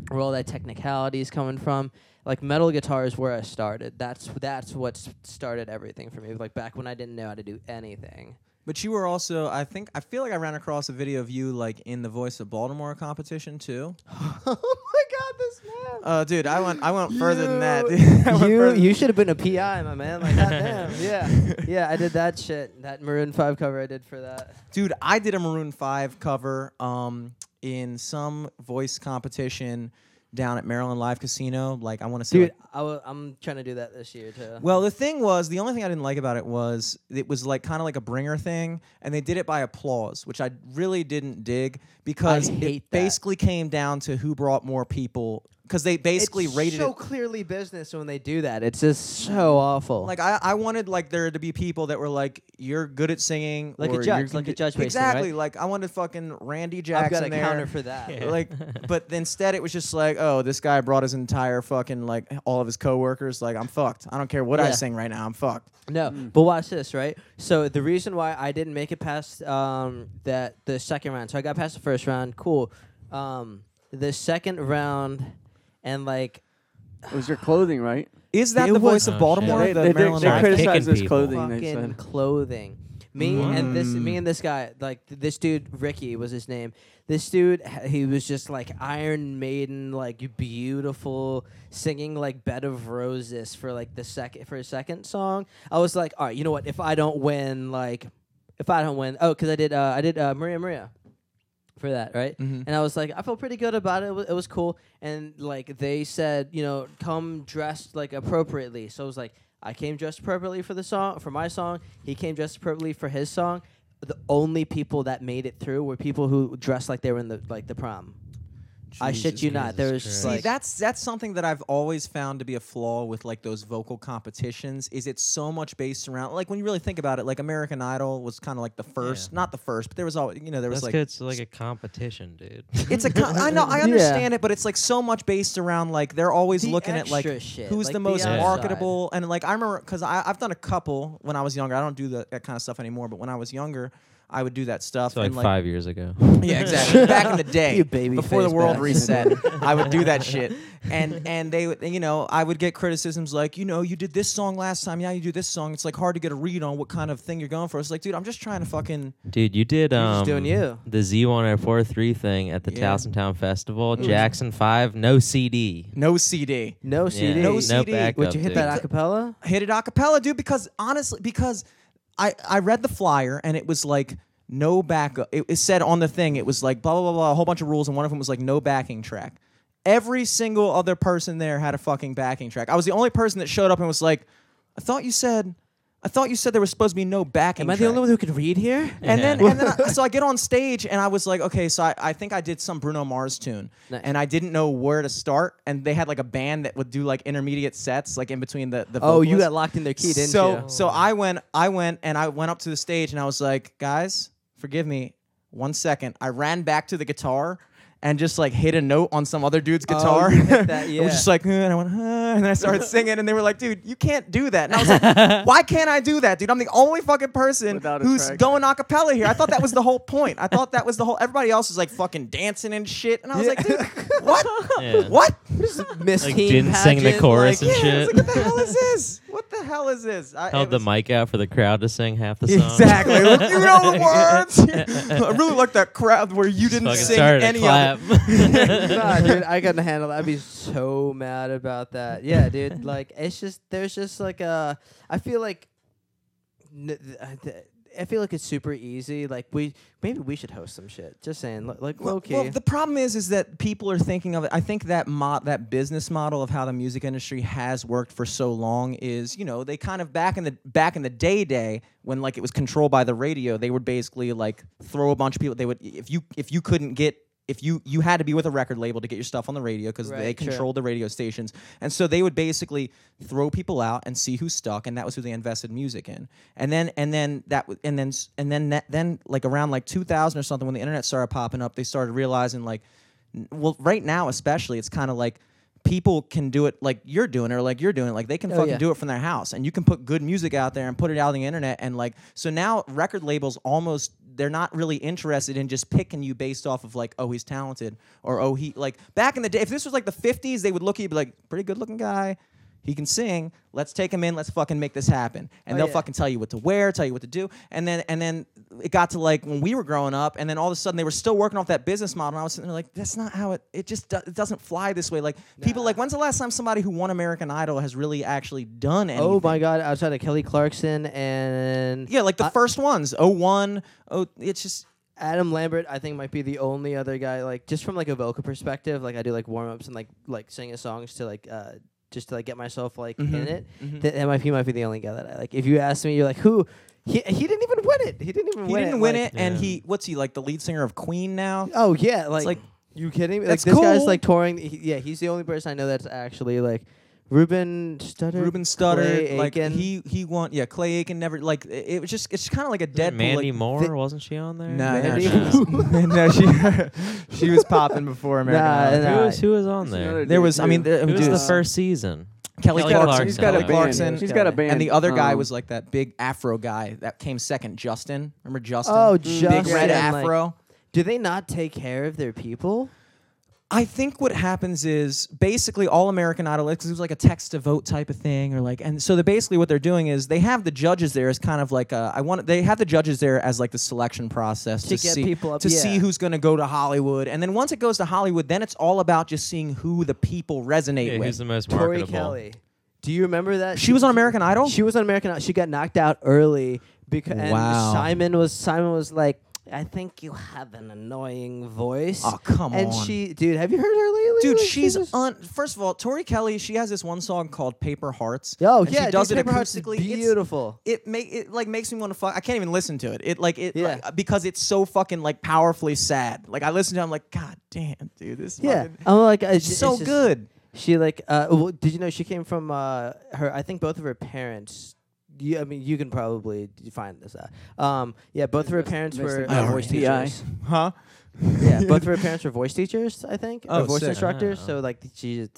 where all that technicality is coming from. Like metal guitar is where I started. That's that's what started everything for me. Like back when I didn't know how to do anything.
But you were also, I think, I feel like I ran across a video of you like in the Voice of Baltimore competition too.
oh my god, this man!
Uh, dude, I went, I went further than that. dude.
You you should have been a PI, my man. Like goddamn, yeah, yeah. I did that shit. That Maroon Five cover I did for that.
dude, I did a Maroon Five cover um in some voice competition down at Maryland Live Casino. Like I want to see.
Dude,
like-
I w- I'm trying to do that this year too.
Well, the thing was, the only thing I didn't like about it was it was like kind of like a bringer thing, and they did it by applause, which I really didn't dig because it
that.
basically came down to who brought more people because they basically
it's
rated
so
it.
clearly business when they do that. It's just so awful.
Like I, I wanted like there to be people that were like, you're good at singing,
Like a judge, like a judge basically,
Exactly.
right?
Like I wanted fucking Randy
I've
Jackson
got a
there.
counter for that.
like but instead it was just like oh this guy brought his entire fucking like all of his coworkers like i'm fucked i don't care what i sing right now i'm fucked
No, but watch this, right? So the reason why I didn't make it past um, that the second round, so I got past the first round, cool. Um, the second round, and like
It was your clothing, right?
is that
It
the
was-
voice
Oh,
of baltimore
They,
the
they, they,
Maryland
they
Live?
Kicking
criticized his
people.
clothing. They
fucking
said.
clothing. Me and this, me and this guy, like th- this dude, Ricky was his name. This dude, h- he was just like Iron Maiden, like beautiful, singing like "Bed of Roses" for like the second for a second song. I was like, all right, you know what? If I don't win, like, if I don't win, oh, because I did, uh, I did uh, Maria Maria for that, right?
Mhm.
And I was like, I felt pretty good about it. It was, it was cool. And like they said, you know, come dressed like appropriately. So I was like, I came dressed appropriately for the song for my song. He came dressed appropriately for his song. The only people that made it through were people who dressed like they were in the like the prom. I shit
Jesus
you not. There was
Christ.
just
See,
like
that's that's something that I've always found to be a flaw with like those vocal competitions. Is it's so much based around like when you really think about it, like American Idol was kind of like the first,
Yeah.
not the first, but there was always you know there was
That's
like
'cause it's like a competition, dude.
it's a con- I know I
Yeah.
understand it, but it's like so much based around like they're always
The
looking at like
shit,
who's
like
the
the
most
outside.
marketable and like I remember because I've done a couple when I was younger. I don't do that, that kind of stuff anymore, but when I was younger. I would do that stuff.
So like
and like
five years ago.
yeah, exactly. Back in the day,
You baby
before the world
bastard.
reset, I would do that shit. And and they, would- you know, I would get criticisms like, you know, you did this song last time, now you do this song. It's like hard to get a read on what kind of thing you're going for. It's like, dude, I'm just trying to fucking.
Dude, you did
You're
um
just doing you.
the Z1043 thing at the
Yeah.
Towson Town Festival.
Mm.
Jackson 5, no CD.
No CD.
no CD.
No
no
CD.
backup,
Would you hit
dude.
that acapella?
Hit it acapella, dude, because honestly, because I I read the flyer and it was like no backup. It, it said on the thing, it was like blah blah blah blah, a whole bunch of rules, and one of them was like no backing track. Every single other person there had a fucking backing track. I was the only person that showed up and was like, I thought you said, I thought you said there was supposed to be no backing.
Am I the
track."
only one who could read here?
And then, and then I, so I get on stage and I was like, okay, so I, I think I did some Bruno Mars tune,
Nice.
and I didn't know where to start. And they had like a band that would do like intermediate sets, like in between the the.
Oh, you
vocalists.
got locked in their key, didn't
so
you?
so I went I went and I went up to the stage and I was like, guys, forgive me, one second. I ran back to the guitar. And just like hit a note on some other dude's guitar.
Oh, you hit that,
I was just like, "Huh," and I went, huh, and then I started singing, and they were like, "Dude, you can't do that." And I was like, "Why can't I do that, dude? I'm the only fucking person who's
track.
going a cappella here. I thought that was the whole point. I thought that was the whole. Everybody else was like fucking dancing and shit, and I was like, dude, what?
Yeah.
What?
Miss
Like,
Teen
didn't sing the chorus
like-
and
Yeah, I was
shit.
like, what the hell is this? What the hell is this? I,
Held
it
the mic out for the crowd to sing half the song.
Exactly. Like, you know the words. I really like that crowd where you didn't sing
started to
any
clap.
of it.
nah, dude, I couldn't handle that. I'd be so mad about that. Yeah, dude. Like, it's just there's just like a. I feel like. n- th- uh, th- I feel like it's super easy. Like we maybe we should host some shit. Just saying, li- like low key.
Well, the problem is, is that people are thinking of it. I think that mo- that business model of how the music industry has worked for so long is, you know, they kind of back in the back in the day day when like it was controlled by the radio, they would basically like throw a bunch of people. They would if you if you couldn't get if you you had to be with a record label to get your stuff on the radio because they
Right, sure.
controlled the radio stations, and so they would basically throw people out and see who stuck, and that was who they invested music in. And then and then that and then and then that, then like around like 2000 or something when the internet started popping up, they started realizing like, well, right now especially, it's kind of like people can do it like you're doing or like you're doing it like they can
Oh,
fucking
yeah.
do it from their house and you can put good music out there and put it out on the internet and like so now record labels almost they're not really interested in just picking you based off of like oh he's talented or oh he like back in the day if this was like the 50s they would look at you be like pretty good looking guy he can sing let's take him in let's fucking make this happen and
Oh,
they'll
yeah.
fucking tell you what to wear tell you what to do and then and then it got to like when we were growing up and then all of a sudden they were still working off that business model and i was sitting there like that's not how it it just do, it doesn't fly this way like people like when's the last time somebody who won american idol has really actually done anything
oh my god! Outside of Kelly Clarkson and
yeah like the first ones 01 oh it's just
Adam Lambert, I think might be the only other guy. Like just from like a vocal perspective, like I do like warm ups and like like singing songs to like uh just to like get myself like in
Mhm.
it.
Mhm.
That, that might he might be the only guy that I like. If you ask me, you're like who. He, he didn't even win it. He didn't even win.
he
win
didn't
it.
win
like-
it and
Yeah.
he what's he like the lead singer of queen now
Oh yeah, like,
like,
you kidding me? like this guy's like touring. He, yeah, he's the only person I know that's actually like Ruben Studdard.
Ruben Studdard,
Clay
like
Aiken.
he he won. Yeah, Clay Aiken never like it, it was just it's kind of like a dead
Mandy
like,
Moore
thi-
wasn't she on there?
No, no,
Mandy
she was, no, she she was popping before American
Nah,
Idol.
nah.
Who was who was on there?
another
There was, I mean, there, I
Who
mean,
was
dude,
the first season?
Kelly
Kelly
Clarkson.
Clarkson.
He's got a
Kelly
band.
Clarkson.
He's got a band.
And the other guy
Um,
was like that big Afro guy that came second, Justin. Remember Justin?
Oh,
big
Justin,
red
like-
Afro.
Do they not take care of their people?
I think what happens is basically all American Idol because it was like a text to vote type of thing, or like, and so they basically what they're doing is they have the judges there as kind of like a, I want they have the judges there as like the selection process
To
to,
get
see
people up-
to see who's going to go to Hollywood, and then once it goes to Hollywood, then it's all about just seeing who the people resonate
Yeah,
with.
who's the most
Tori
marketable?
Kelly. Do you remember that?
she was on American Idol.
She was on American Idol. She got knocked out early because and
Wow.
Simon was Simon was like, I think you have an annoying voice.
Oh come
and
on.
And she, dude, have you heard her lately?
Dude,
Like,
she's un. First of all, Tori Kelly, she has this one song called "Paper Hearts."
Oh
and
yeah,
she does
dude,
it
Paper
acoustically. It's-
Beautiful.
it make it like makes me want to fuck. I can't even listen to it. It like it
Yeah.
like, because it's so fucking like powerfully sad. Like I listen to, it, I'm like, God damn, dude, this is
Yeah,
fucking,
I'm like, uh,
it's
it's
so
just-
good.
She like, uh, well, did you know she came from uh, her? I think both of her parents. You, I mean, you can probably find this out. Um, yeah, both of her parents were uh, voice
R.E.I..
teachers.
Huh?
yeah, both of her parents were voice teachers. I think,
Oh,
or voice
sick.
instructors.
Oh.
So like, she's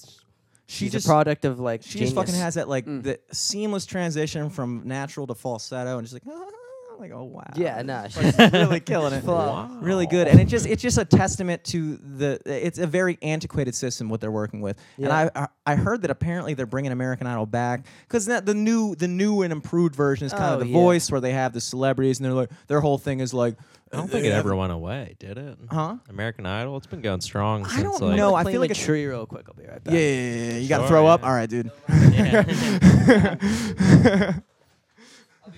She
she's
just
a product of like.
she just fucking
genius.
has that like
Mm.
the seamless transition from natural to falsetto, and just like, ah, like oh wow.
Yeah, no,
She's
she's
really killing it.
Wow.
Really good, and it just it's just a testament to the. It's a very antiquated system what they're working with, and
Yeah.
I, I I heard that apparently they're bringing American Idol back because the new the new and improved version is kind
Oh,
of the
yeah.
voice where they have the celebrities and they're like their whole thing is like
I don't think it ever went away, did it?
Huh?
American Idol, it's been going strong
I
since
don't
like
know. I feel like
the
it's-
tree real quick. I'll be right back.
Yeah, yeah, yeah, yeah. You got to
Sure,
throw up.
yeah.
All right, dude.
Yeah.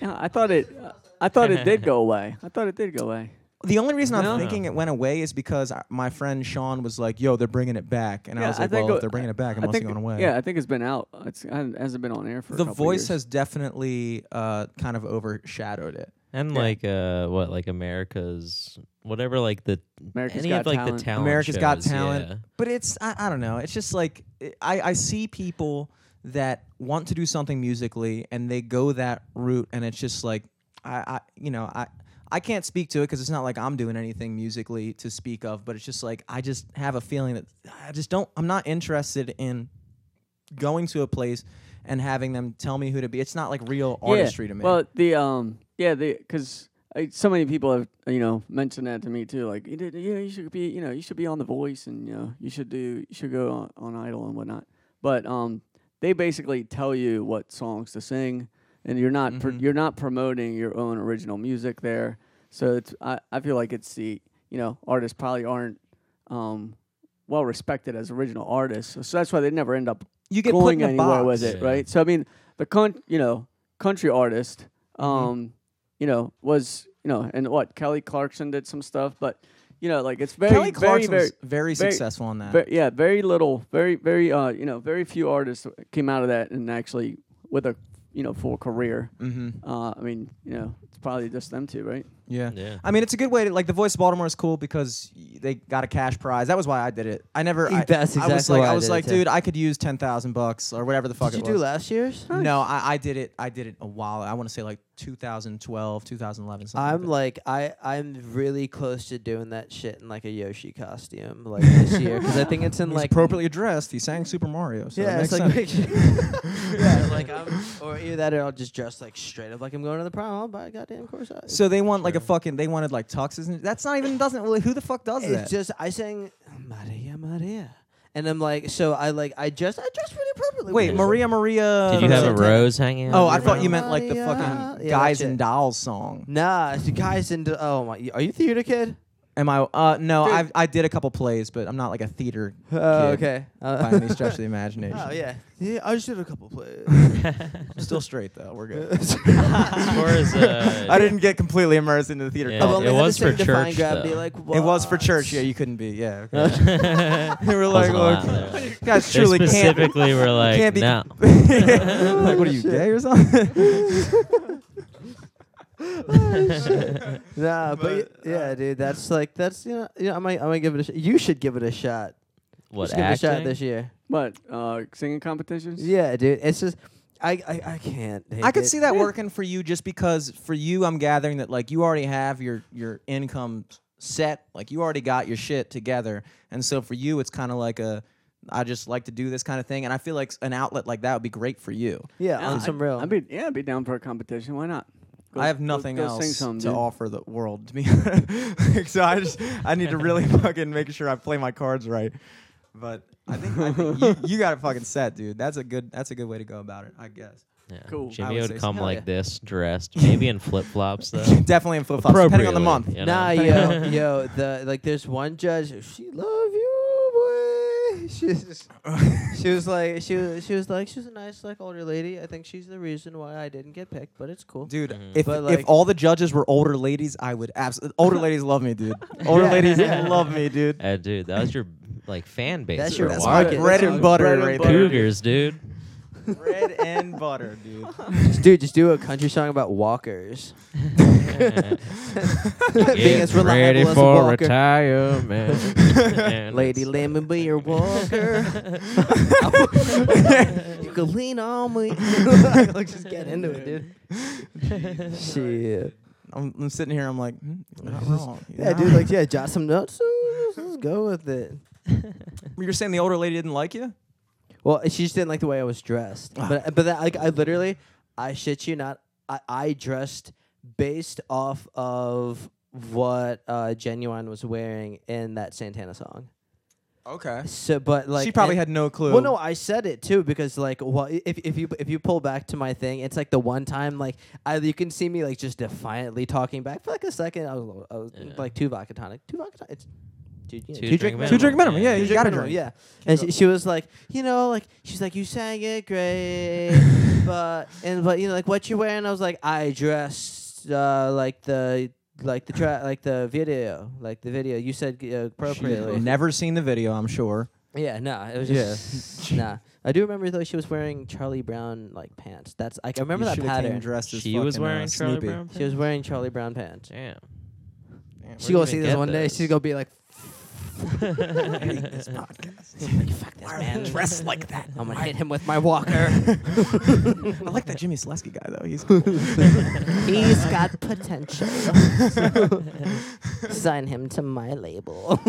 Yeah, I thought it. I thought it did go away. I thought it did go away.
The only reason I'm
No.
thinking it went away is because I- my friend Sean was like, "Yo, they're bringing it back," and I was like,
think
"Well,
it-
if they're bringing it back, it
I
must have
think,
gone away."
Yeah, I think it's been out. It's it hasn't been on air for.
the
a couple
voice
years.
has definitely uh, kind of overshadowed it.
and
Yeah.
like uh what like America's whatever like the
America's
any
Got
of like
Talent.
the talent
America's Got
shows,
Talent.
yeah.
But it's I, I don't know. It's just like I, I see people that want to do something musically and they go that route and it's just like I, I you know I I can't speak to it because it's not like I'm doing anything musically to speak of, but it's just like I just have a feeling that I just don't I'm not interested in going to a place and having them tell me who to be. It's not like real artistry to me.
Well, the um, yeah, the because so many people have you know mentioned that to me too. Like, you did, yeah, you should be, you know, you should be on The Voice, and you know, you should do, you should go on, on Idol and whatnot. But um, they basically tell you what songs to sing, and you're not pr-
Mhm.
you're not promoting your own original music there. So it's I, I feel like it's the you know artists probably aren't um well respected as original artists, so that's why they never end up
you get put
going
in
anywhere with it,
Yeah.
right? So I mean, the con- you know country artist,
Mm-hmm.
um, you know, was you know, and what Kelly Clarkson did some stuff, but you know, like it's very,
Kelly
very,
Clarkson
very,
was very,
very-
successful on that.
ve- yeah, very little, very, very, uh, you know, very few artists came out of that and actually with a you know full career.
mm-hmm.
Uh, I mean, you know, it's probably just them two, right?
Yeah.
Yeah.
I mean, it's a good way to like the Voice of Baltimore is cool because they got a cash prize. That was why I did it. I never. I,
That's
I was
exactly
like,
why
I
I
was
did it
like,
too.
dude, I could use ten thousand bucks or whatever the fuck
Did you
it
do
was.
last year's?
No, I, I did it. I did it a while. I want to say like 2012, 2011. Something
I'm
like,
like I I'm really close to doing that shit in like a Yoshi costume like this year because I think it's
that.
in
He's
like
appropriately dressed. He sang Super Mario. So
yeah,
it
it's
makes
like
sense.
yeah, like I'm or either that or I'll just dress like straight up like I'm going to the prom. I'll buy a goddamn corsage.
so they want like a fucking. They wanted like tuxes and that's not even doesn't. Really, who the fuck does that?
it's just I sang Maria Maria, and I'm like so I like I just I dressed pretty appropriately.
Wait, Maria Maria.
Did you have a
Santana.
rose hanging out?
Oh, I
your
thought you meant like the
Maria.
fucking
Yeah,
guys
that's
and dolls song.
Nah, it's the guys in oh my, are you theater kid?
Am I? Uh, no,
Dude.
I I did a couple plays, but I'm not like a theater
Oh,
Kid.
okay. Uh,
by any stretch of the imagination.
oh yeah, yeah. I just did a couple plays.
I'm still straight though. We're good.
as far as uh,
I didn't get completely immersed into the theater.
Yeah,
I've only
it
had to
was for
Defying
church,
Gravity,
though.
like
It was for
what?
church. Yeah, you couldn't be. Yeah. Okay.
they
were like, look,
there.
guys
They
truly can't.
specifically were like,
can't be-
no.
like, what are you gay or something?
Nah, but, y- yeah, dude, that's like that's you know, you know I might I might give it a shot. You should give it a shot. You
What
should give it a shot this year.
What uh, singing competitions?
Yeah, dude, it's just I I, I can't.
I could
it.
see that working for you just because for you, I'm gathering that like you already have your your income set, like you already got your shit together, and so for you, it's kind of like a. I just like to do this kind of thing, and I feel like an outlet like that would be great for you.
Yeah,
Yeah,
on
I'd-
some real.
I'd be yeah, I'd be down for a competition. Why not? Go-
I have nothing
go sing
else to
dude.
offer the world. To me. so I just I need to really fucking make sure I play my cards right. But I think, I think you, you got it fucking set, dude. That's a good that's a good way to go about it, I guess.
Yeah.
Cool. I
Jimmy
would
would,
say so.
come like
yeah.
this, dressed, maybe in flip flops though.
Definitely in flip flops, depending on the month.
You know?
Nah, yo, yo, the like, there's one judge. She love you, boy. she was, she was like she was she was like she's a nice like older lady. I think she's the reason why I didn't get picked, but it's cool.
Dude,
Mhm.
if
But,
if
like-
all the judges were older ladies, I would absolutely. Older ladies love me, dude. Older
Yeah.
ladies love me, dude.
Uh, dude, that was your like fan base.
That's
for
your
a
That's
while.
my
market.
bread and butter
bread and
right
butter.
there.
Cougars, dude.
Bread and butter, dude.
Just, dude, just do a country song about walkers.
Being
as reliable as a walker.
retirement.
Lady, let me be your walker. you can lean on me. Let's just get into it, dude. Shit.
I'm, I'm sitting here. I'm like, hmm, you're not wrong. You're
Yeah,
not
dude. Like, yeah, jot some notes. Let's let's go with it.
you're saying the older lady didn't like you?
Well, she just didn't like the way I was dressed.
Ah.
But but that, like I literally, I shit you not, I, I dressed based off of what uh, Genuine was wearing in that Santana song.
Okay.
So, but like
she probably
and-
had no clue.
Well, no, I said it too because like, well, if if you if you pull back to my thing, it's like the one time like I you can see me like just defiantly talking back for like a second. I was, I was
Yeah.
like vodka tonic, two vodka tonic. It's two, you know,
Two
two
drink
drink
Two drink
minimum,
minimum. Yeah,
yeah.
you gotta
drink
drink.
Yeah, and she, she was like, you know, like she's like, you sang it great, but and but you know, like what you wearing? I was like, I dressed uh, like the like the tra- like the video, like the video. You said uh, appropriately.
Never seen the video. I'm sure.
Yeah, no, it was just nah. I do remember though she was wearing Charlie Brown like pants. That's like I remember
You
that
shoulda came
pattern.
Dressed as
She was
fucking, uh,
wearing Charlie
Snoopy.
Brown.
She was wearing Charlie Brown pants.
Damn.
Damn,
She
Where'd
gonna see this
get
one day.
this?
She's gonna be like,
this podcast.
"Fuck this
Why are
man."
they dressed like that?
I'm gonna hit him with my walker.
I like that Jimmy Selesky guy though. He's
He's got potential. Sign him to my label.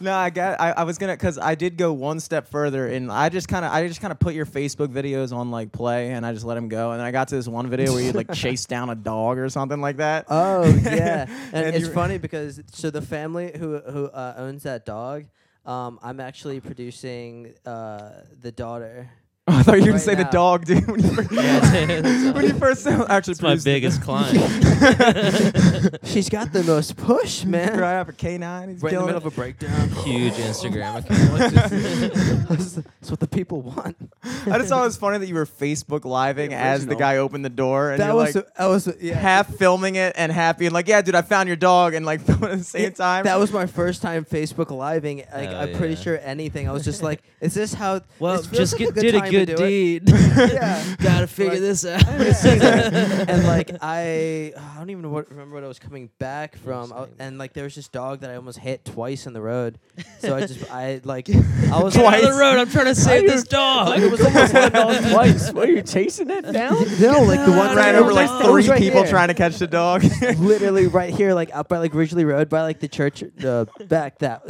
no, I got. I, I was gonna because I did go one step further, and I just kind of, I just kind of put your Facebook videos on like play, and I just let him go, and then I got to this one video where you like chase down a dog or something like that.
Oh yeah, and,
And
it's
you-
funny because so the family who who uh, owns that dog, um, I'm actually producing uh, the daughter.
Oh, I thought you were gonna
Right
say the dog, dude. When you first,
Yeah, dude.
when you first said- actually
It's my
produced it.
biggest client.
She's got the most push, man.
Right up a canine. He's
Right in the middle
it.
of a breakdown.
Huge Instagram account.
that's, that's what the people want.
I just thought it was funny that you were Facebook living
The
as the guy opened the door, and
that
you're
was
like
that was yeah.
half filming it and happy, and like, yeah, dude, I found your dog, and like filming at the same
Yeah,
time.
That was my first time Facebook living. Like
Hell
I'm pretty sure anything. I was just like, is this how?
Well,
this
just
like
get,
a
did a
time to
good
do it.
deed.
Yeah.
Gotta figure
Like-
this out.
and like I, I don't even what, remember what I was coming back from, I, and like there was this dog that I almost hit twice in the road. So I just I like I was
Get out
like,
the road. I'm trying to save
you-
this dog.
It was almost one dog twice. What are you chasing that down?
no, like the one
ran
it
over like
it
three
right
people
here.
trying to catch the dog.
literally right here, like up by like Ridgely Road, by like the church, uh, back that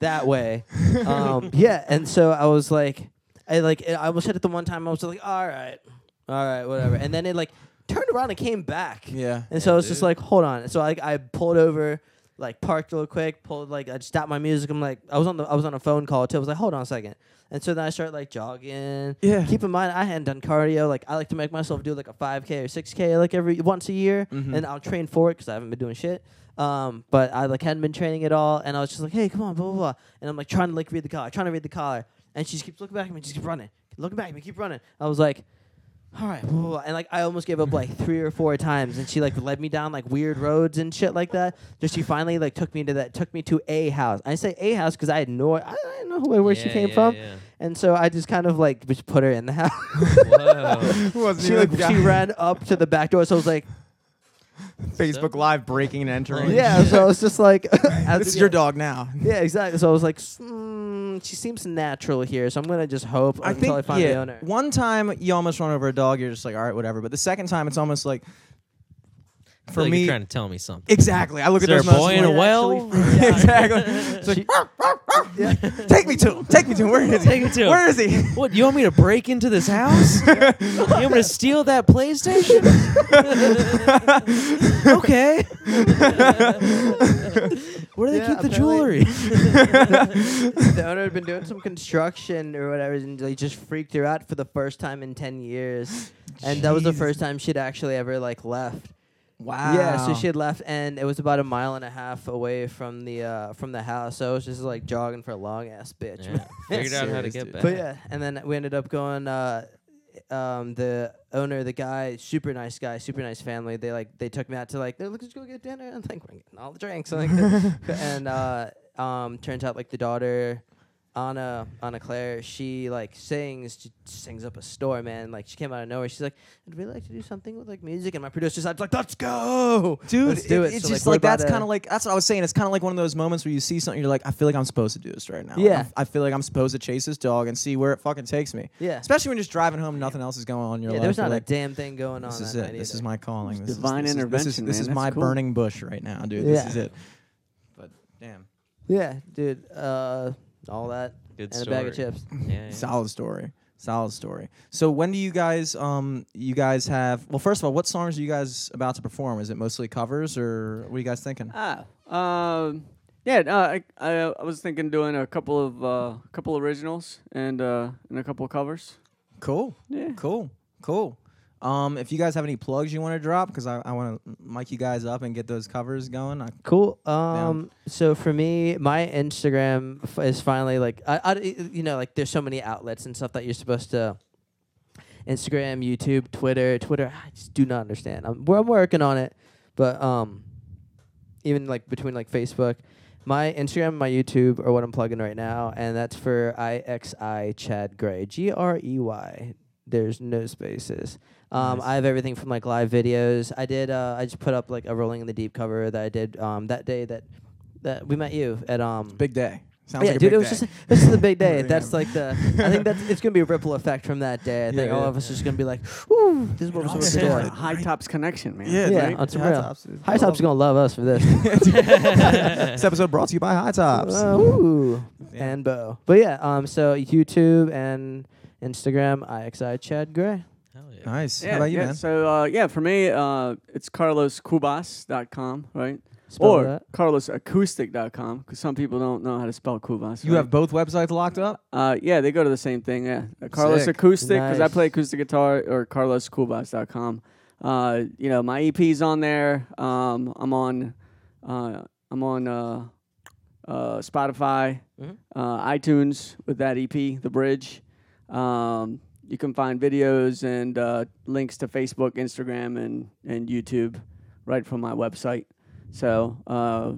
that way. Um, yeah, and so I was like, I like I almost hit it the one time. I was like, all right, all right, whatever, and then it like turned around and came back.
yeah.
And so
Yeah,
I was just like, hold on. So I I pulled over, like parked real quick, pulled like I stopped my music. I'm like, I was on the I was on a phone call too. I was like, hold on a second. And so then I started like jogging.
Yeah.
Keep in mind, I hadn't done cardio. Like I like to make myself do like a 5k or 6k like every once a year,
Mhm.
and I'll train for it because I haven't been doing shit. Um, but I like hadn't been training at all, and I was just like, hey, come on, blah blah blah. And I'm like trying to like read the collar, trying to read the collar, and she just keeps looking back at me, just keep running, looking back at me, keep running. I was like all right, and like I almost gave up like three or four times, and she like led me down like weird roads and shit like that. Just she finally like took me to that, took me to a house. I say a house because I had no, I didn't know where, where she came
yeah,
from,
yeah.
and so I just kind of like just put her in the house. She like she ran up to the back door, so I was like,
Facebook Live breaking and entering.
yeah. So I was just like, as-
This is your dog now.
Yeah, exactly. So I was like, mm, she seems natural here, so I'm gonna just hope
I
until
think
I find the owner.
One time you almost run over a dog, you're just like, all right, whatever. But the second time, it's almost like,
I
for
like
me,
you're trying to tell me something.
exactly. I look
Is
at
there a boy in a
notes
well?
like- exactly. It's like, take me to him. Take me to him. Where is he?
Take me to him.
Where is he?
What? You want me to break into this house? you want me to steal that PlayStation? okay. Where do they
Yeah,
keep the
apparently-
jewelry?
the owner had been doing some construction or whatever, and they just freaked her out for the first time in ten years, and that was the
Jesus.
first time she'd actually ever like left.
Wow.
Yeah, so she had left, and it was about a mile and a half away from the uh, from the house. So I was just like jogging for a long ass bitch.
Yeah. Figured out how to
Serious,
get
dude.
back.
But yeah, and then we ended up going. Uh, um, the owner, the guy, super nice guy, super nice family. They like they took me out to like, "No, let's go get dinner. And like we're getting all the drinks. Like, and uh, um, turns out like the daughter, Anna, Anna Claire, she like sings, she sings up a storm, man. Like she came out of nowhere. She's like, I'd really like to do something with like music. And my producer's like, let's go,
Dude,
Let's do
it-
it.
it's
So,
just
we're
like, that's kind of like that's what I was saying. It's kind of like one of those moments where you see something, you're like, I feel like I'm supposed to do this right now.
Yeah.
I'm- I feel like I'm supposed to chase this dog and see where it fucking takes me.
Yeah.
Especially when you're just driving home, and nothing else is going on in your
Yeah,
life.
there was
you're
not
like,
a damn thing going on.
This is
that
it.
night
This is my calling. This is-
divine
this is, This is,
intervention,
this
man.
is my
cool.
burning bush right now, dude.
Yeah.
This is it. But damn,
Yeah, dude. Uh, all that
Good
and a bag of chips.
Yeah, yeah.
solid story. Solid story. So when do you guys um you guys have well first of all what songs are you guys about to perform? Is it mostly covers or what are you guys thinking?
Ah, um, yeah. Uh, I, I I was thinking doing a couple of uh, couple of originals and uh, and a couple of covers.
Cool.
Yeah.
Cool. Cool. Um, if you guys have any plugs you want to drop, because I, I want to mic you guys up and get those covers going. I,
Cool. Um. So for me, my Instagram f- is finally like I, I, you know, like there's so many outlets and stuff that you're supposed to. Instagram, YouTube, Twitter, Twitter. I just do not understand. I'm, we're, I'm working on it, but um, even like between like Facebook, my Instagram, and my YouTube are what I'm plugging right now, and that's for IXI Chad Grey, G R E Y. There's no spaces. Um,
Nice.
I have everything from like live videos. I did. Uh, I just put up like a Rolling in the Deep cover that I did um, that day that that we met you at um.
big day. Sounds
yeah,
like a
dude,
big
it was
day.
just this is the big day. That's like the. I think that's it's gonna be a ripple effect from that day. I think
Yeah,
all
yeah.
of us are just gonna be like, "Ooh, this is what we're
all
supposed to
started
do."
High tops connection, man.
yeah,
Yeah,
right?
on
High
real.
Tops, dude.
High Top's gonna love us for this.
this episode brought to you by High Tops.
Uh, ooh,
Yeah.
and Bo. But yeah, um, so YouTube and Instagram, IXI Chad Grey.
Hell yeah.
nice.
Yeah,
How about you,
yeah.
man?
So uh, yeah, for me, uh, it's carloscubas.com, right?
Spell
or
that.
carlosacoustic.com, because some people don't know how to spell Cubas.
You
right?
have both websites locked up?
Uh, yeah, they go to the same thing. Yeah, uh, Carlos
Sick.
Acoustic because I play acoustic guitar or carloscubas.com. Uh, you know, my EP's on there. Um, I'm on, uh, I'm on uh, uh, Spotify,
Mhm.
uh, iTunes with that EP, The Bridge. Um, you can find videos and uh, links to Facebook, Instagram, and and YouTube right from my website. So, uh,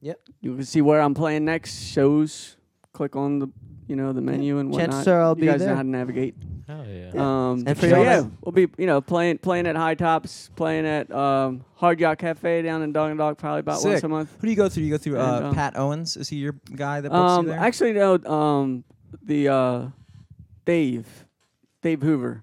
Yep.
you can see where I'm playing next shows. Click on the you know the menu and whatnot.
Chances are I'll
you
be
guys
there.
know how to navigate.
Hell yeah.
Um,
And for
so
y'all
yeah, we'll be you know playing playing at High Tops, playing at um, Hard Yacht Cafe down in Dundalk probably about once a month.
Who do you go through? You go through uh,
And, um,
Pat Owens. Is he your guy that books
Um,
you there?
actually no, um, the uh, Dave, Dave Hoover.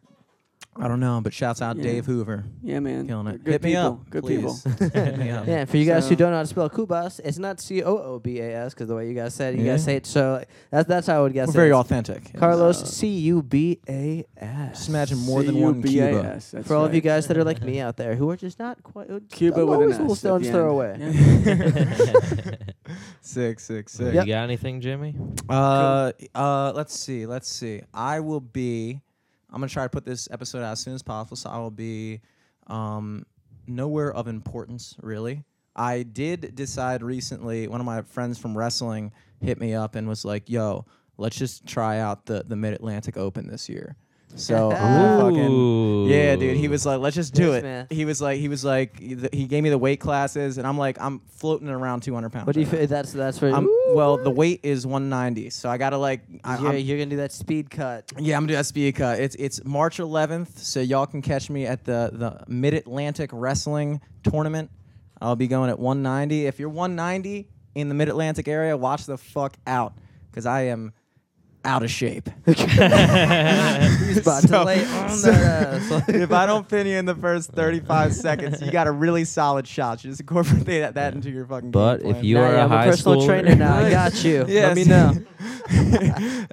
I don't know, but shouts out
Yeah.
Dave Hoover.
Yeah, man,
Killing it.
Good
Hit me
people.
up.
Good
please.
people.
Hit me up.
Yeah, for you guys who
So-
don't know how to spell Cubas, it's not C O O B A S because the way you guys said it, you
Yeah.
guys say it. So like, that's that's how I would guess
We're
it.
very
It's
authentic.
Carlos
Uh,
C U B A S.
Just imagine more than one Cuba.
C-U-B-A-S, that's
For all of you
right.
guys that are like me out there who are just not quite uh,
Cuba with
always
an
a little
S at
stone's
the
throw
end.
away.
Yeah.
Sick, sick,
So
sick.
You got anything, Jimmy?
Uh, uh, let's see, let's see. I will be. I'm gonna try to put this episode out as soon as possible. So I will be, um, nowhere of importance really. I did decide recently. One of my friends from wrestling hit me up and was like, "Yo, let's just try out the the Mid Atlantic Open this year." So fucking yeah, dude. He was like, "Let's just do
Yes,
it."
man.
He was like, he was like, he gave me the weight classes, and I'm like, I'm floating around 200 pounds.
What do you?
right now.
That's that's where.
I'm, well, the weight is 190, so I gotta like. I,
you're,
I'm-
you're gonna do that speed cut.
yeah, I'm gonna do that speed cut. It's it's March 11th, so y'all can catch me at the the Mid Atlantic Wrestling Tournament. I'll be going at 190. If you're 190 in the Mid Atlantic area, watch the fuck out, because I am out of shape.
He's about
So-
to lay on
so-
that ass.
if I don't pin you in the first 35 seconds, you got a really solid shot. You just incorporate that, that into your fucking.
But
game
if
plan.
you
Now
are
yeah,
a
I'm
high
a personal
schooler,
trainer now. I got you. Let me know.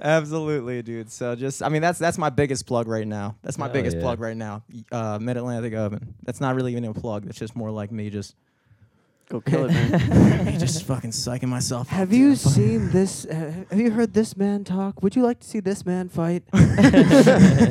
Absolutely, dude. So just, I mean, that's that's my biggest plug right now. That's my
Hell
biggest
yeah.
plug right now. Uh, Mid Atlantic Oven. That's not really even a plug. That's just more like me just
Go kill it, man.
Me just fucking psyching myself. up,
Have
dude.
you
I'm fucking-
seen this? Uh, have you heard this man talk? Would you like to see this man fight?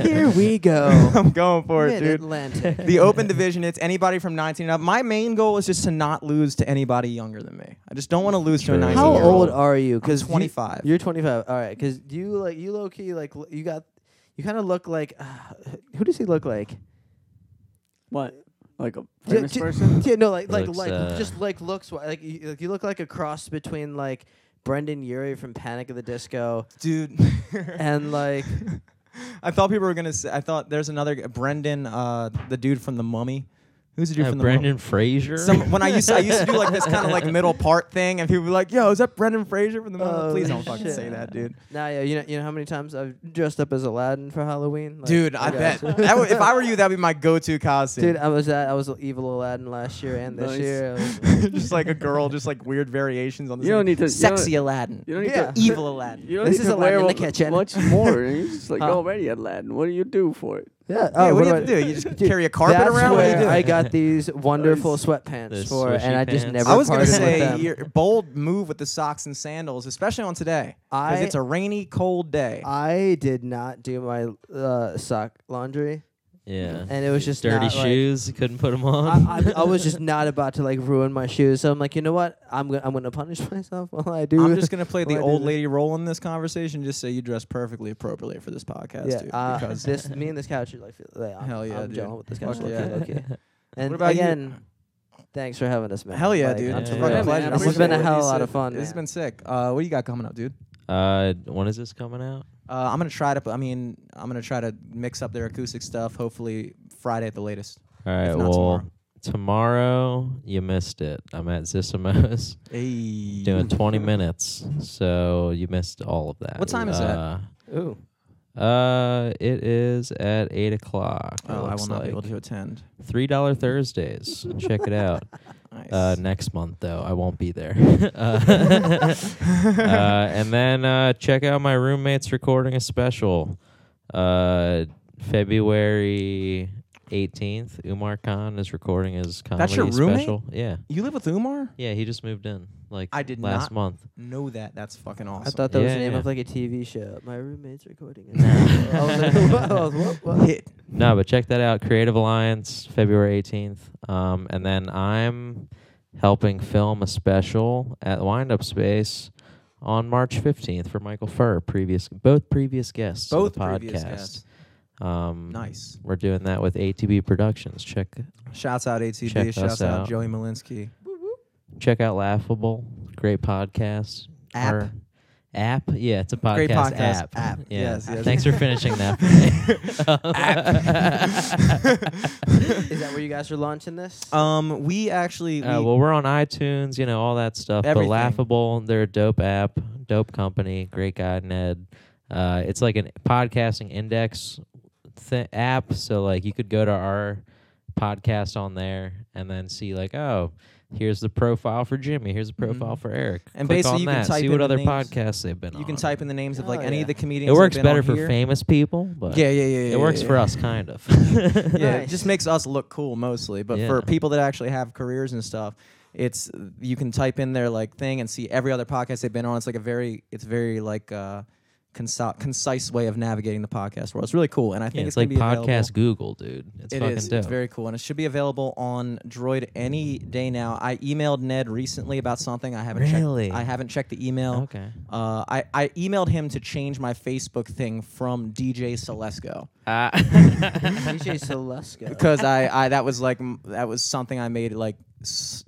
Here we go.
I'm going for it,
Mid
dude.
Atlantic.
the open division, it's anybody from 19 and up. My main goal is just to not lose to anybody younger than me. I just don't want to lose to a
True.
19
How
year
old
old.
are you?
I'm
Because
25.
You're 25. All right. Because you like you low key like l- you got you kind of look like uh, who does he look like?
what? Like a famous
j-
person?
Yeah, no, like like
Looks,
like
uh,
just like looks wi- like you, like you look like a cross between like Brendon Urie from Panic at the Disco
Dude.
and like
I thought people were going to say, I thought there's another, g- Brendan, uh, the dude from The Mummy. Who's the dude
Uh,
from The Mummy?
Brendan Fraser.
Some, when I used to, I used to do like this kind of like middle part thing, and people were like, "Yo, is that Brendan Fraser from the Mummy?"
Oh,
Please don't fucking say that, dude.
nah yeah you know you know how many times I've dressed up as Aladdin for Halloween? Like,
Dude, I
okay.
bet. That would, if I were you, that'd be my go-to costume.
Dude, I was that I was evil Aladdin last year and this
Nice.
year.
Just like a girl, just like weird variations on the
You don't need to- you
sexy
don't-
Aladdin,
You don't need
Yeah.
to
evil Aladdin.
You don't
This
need
is
to
Aladdin in the
what-
kitchen.
much more. You just like
Huh.
already Aladdin. What do you do for it?
Yeah.
Yeah,
Oh,
what, do you
I-
have to do? You just carry a carpet
That's
around? What do you
where? I got these wonderful
The
sweatpants for, and I just
pants.
never.
I was gonna say
them.
your bold move with the socks and sandals, especially on today, because
I-
it's a rainy, cold day.
I did not do my uh, sock laundry,
yeah.
and it was just
dirty
not, like-
shoes. couldn't put them on.
I, I, I was just not about to like ruin my shoes, so I'm like, you know what? I'm gonna I'm gonna punish myself while I do.
I'm just gonna play the
Why do
old
this?
lady role in this conversation. Just say you dress perfectly appropriately for this podcast,
yeah.
dude.
Uh,
because
this me and this couch are like, feel- like I'm,
Hell yeah,
I'm
dude.
gelling with this
Fuck
couch. low-key,
yeah.
low-key. And
What about you?
again, thanks for having us, man.
hell yeah,
Like,
dude.
Yeah,
It's a
yeah,
fucking
yeah.
pleasure.
Man,
I'm
this
looking
has been a
forward to
hell of a lot of fun,
This has
man.
been sick. Uh, what do you got coming up, dude?
uh, when is this coming out?
Uh, I'm gonna try to. I mean, I'm gonna try to mix up their acoustic stuff. Hopefully Friday at the latest.
All right. Well,
tomorrow.
tomorrow you missed it. I'm at Zissimo's
Hey.
doing 20 minutes, so you missed all of that.
What time is that?
uh,
Ooh.
Uh, it is at eight o'clock.
Oh, I will
looks
not be able to attend.
Three dollar Thursdays. Check it out.
Nice.
Uh, next month though, I won't be there. uh, uh, and then uh, check out my roommate's recording a special. Uh, February eighteenth, Umar Khan is recording his comedy
That's your roommate?
special. Yeah,
you live with Umar?
yeah, he just moved in like
I did
last
not
month.
Know that? That's fucking awesome.
I thought that was the name
yeah.
of like a TV show. My roommate's recording it.
No.
I was like, what? I was, what? what?
Hit.
No, but check that out. Creative Alliance, February 18th. Um, and then I'm helping film a special at Wind Up Space on March 15th for Michael Furr, previous both previous guests
Both
of the
previous
podcast.
guests.
Um,
Nice.
We're doing that with ATB Productions. Check
Shouts out ATB.
Check
Shouts
us
out
out.
Joey Malinsky.
check out Laughable, great podcast.
App?
Or- app? Yeah, it's a podcast,
Great podcast
app.
app.
Yeah.
Yes, yes.
Thanks for finishing that.
Is that where you guys are launching this?
Um, we actually.
Uh, well, we're on iTunes, you know, all that stuff.
Everything.
But Laughable, they're a dope app, dope company, great guy, Ned. Uh, it's like a podcasting index th- app. So, like, you could go to our podcast on there and then see, like, oh, here's the profile for Jimmy. Here's the profile
Mhm.
for Eric.
And
Click
basically
on
you can
that.
type
See
in
what
the
other
names.
podcasts they've been on.
you can type in the names of
Oh,
like any
yeah.
of the comedians.
It works
been
better
on
for
here.
famous people, but
Yeah, yeah, yeah. yeah
it works
yeah,
for
yeah.
us, kind of.
Yeah, it just makes us look cool mostly. But for people that actually have careers and stuff, it's you can type in their like thing and see every other podcast they've been on. It's like a very, it's very like uh, conci- concise way of navigating the podcast world. It's really cool, and I think
Yeah,
it's,
it's like
gonna available-
podcast Google, dude. It's
It
fucking
is.
dope.
It's very cool, and it should be available on Droid any day now. I emailed Ned recently about something. I haven't
Really?
checked. I haven't checked the email.
okay.
Uh, I, I emailed him to change my Facebook thing from DJ Celesco
Uh,
DJ Celesco.
because I, I that was like that was something I made like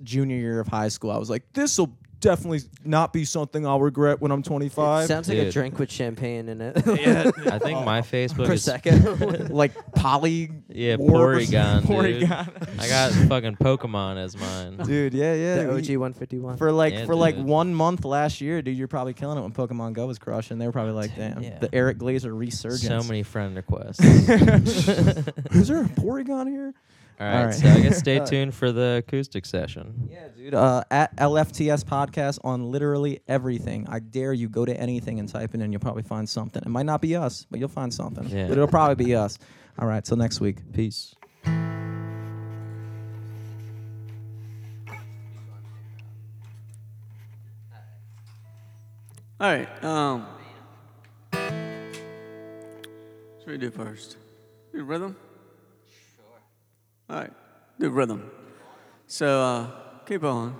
junior year of high school. I was like, this will definitely not be something I'll regret when I'm 25.
Sounds like a
Dude.
drink with champagne in it.
Yeah, I think my Facebook
per
is
second.
like poly.
yeah
warp
Porygon, dude.
Porygon.
I got fucking Pokemon as mine.
dude, yeah, yeah.
the OG 151.
For like
Yeah,
for like
dude.
one month last year, dude, you're probably killing it when Pokemon Go was crushing. They were probably like, damn,
Yeah.
the Eric Glazer resurgence.
So many friend requests.
Is there a Porygon here?
All right, All
right.
so I guess stay tuned for the acoustic session.
Yeah, dude. Uh, at LFTS podcast on literally everything. I dare you go to anything and type it in. You'll probably find something. It might not be us, but you'll find something.
Yeah.
But it'll probably be us. All right. Till next week.
Peace.
All right. Um, should we do first? Do rhythm. All right. Do rhythm. So uh, keep on.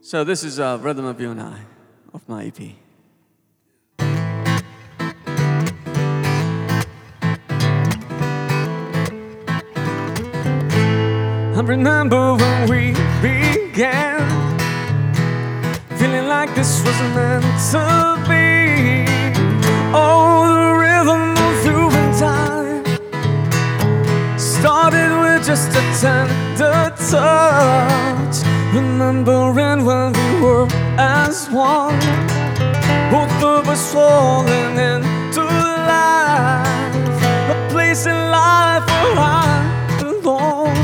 So this is uh, Rhythm of You and I off my EP. I remember when we began, feeling like this wasn't meant to be. Oh, just a tender touch. Remembering when we were as one, both of us falling into life, a place in life where I belong.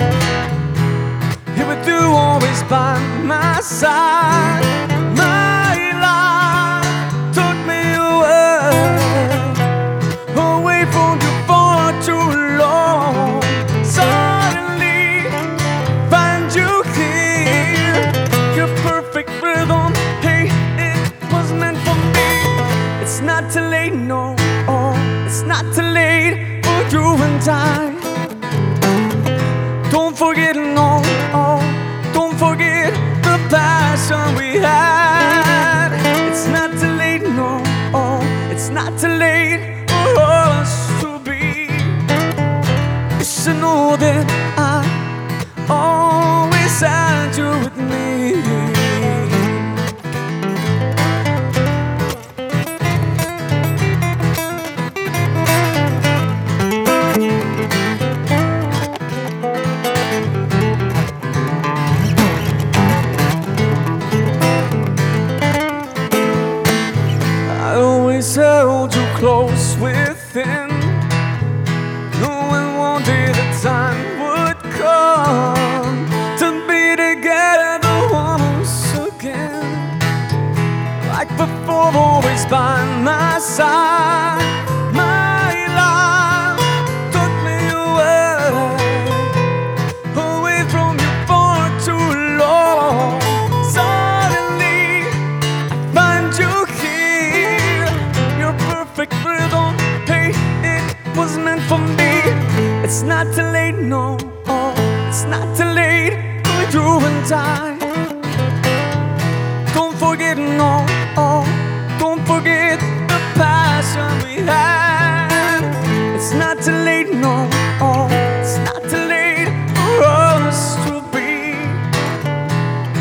Here with you always by my side. Don't forget, no, oh, don't forget the passion we had. It's not too late, no, oh, it's not too late for us to be. You should know that I always had you not too late, no, oh, it's not too late for you and I. Don't forget, no, oh, don't forget the passion we had. It's not too late, no, oh, it's not too late for us to be.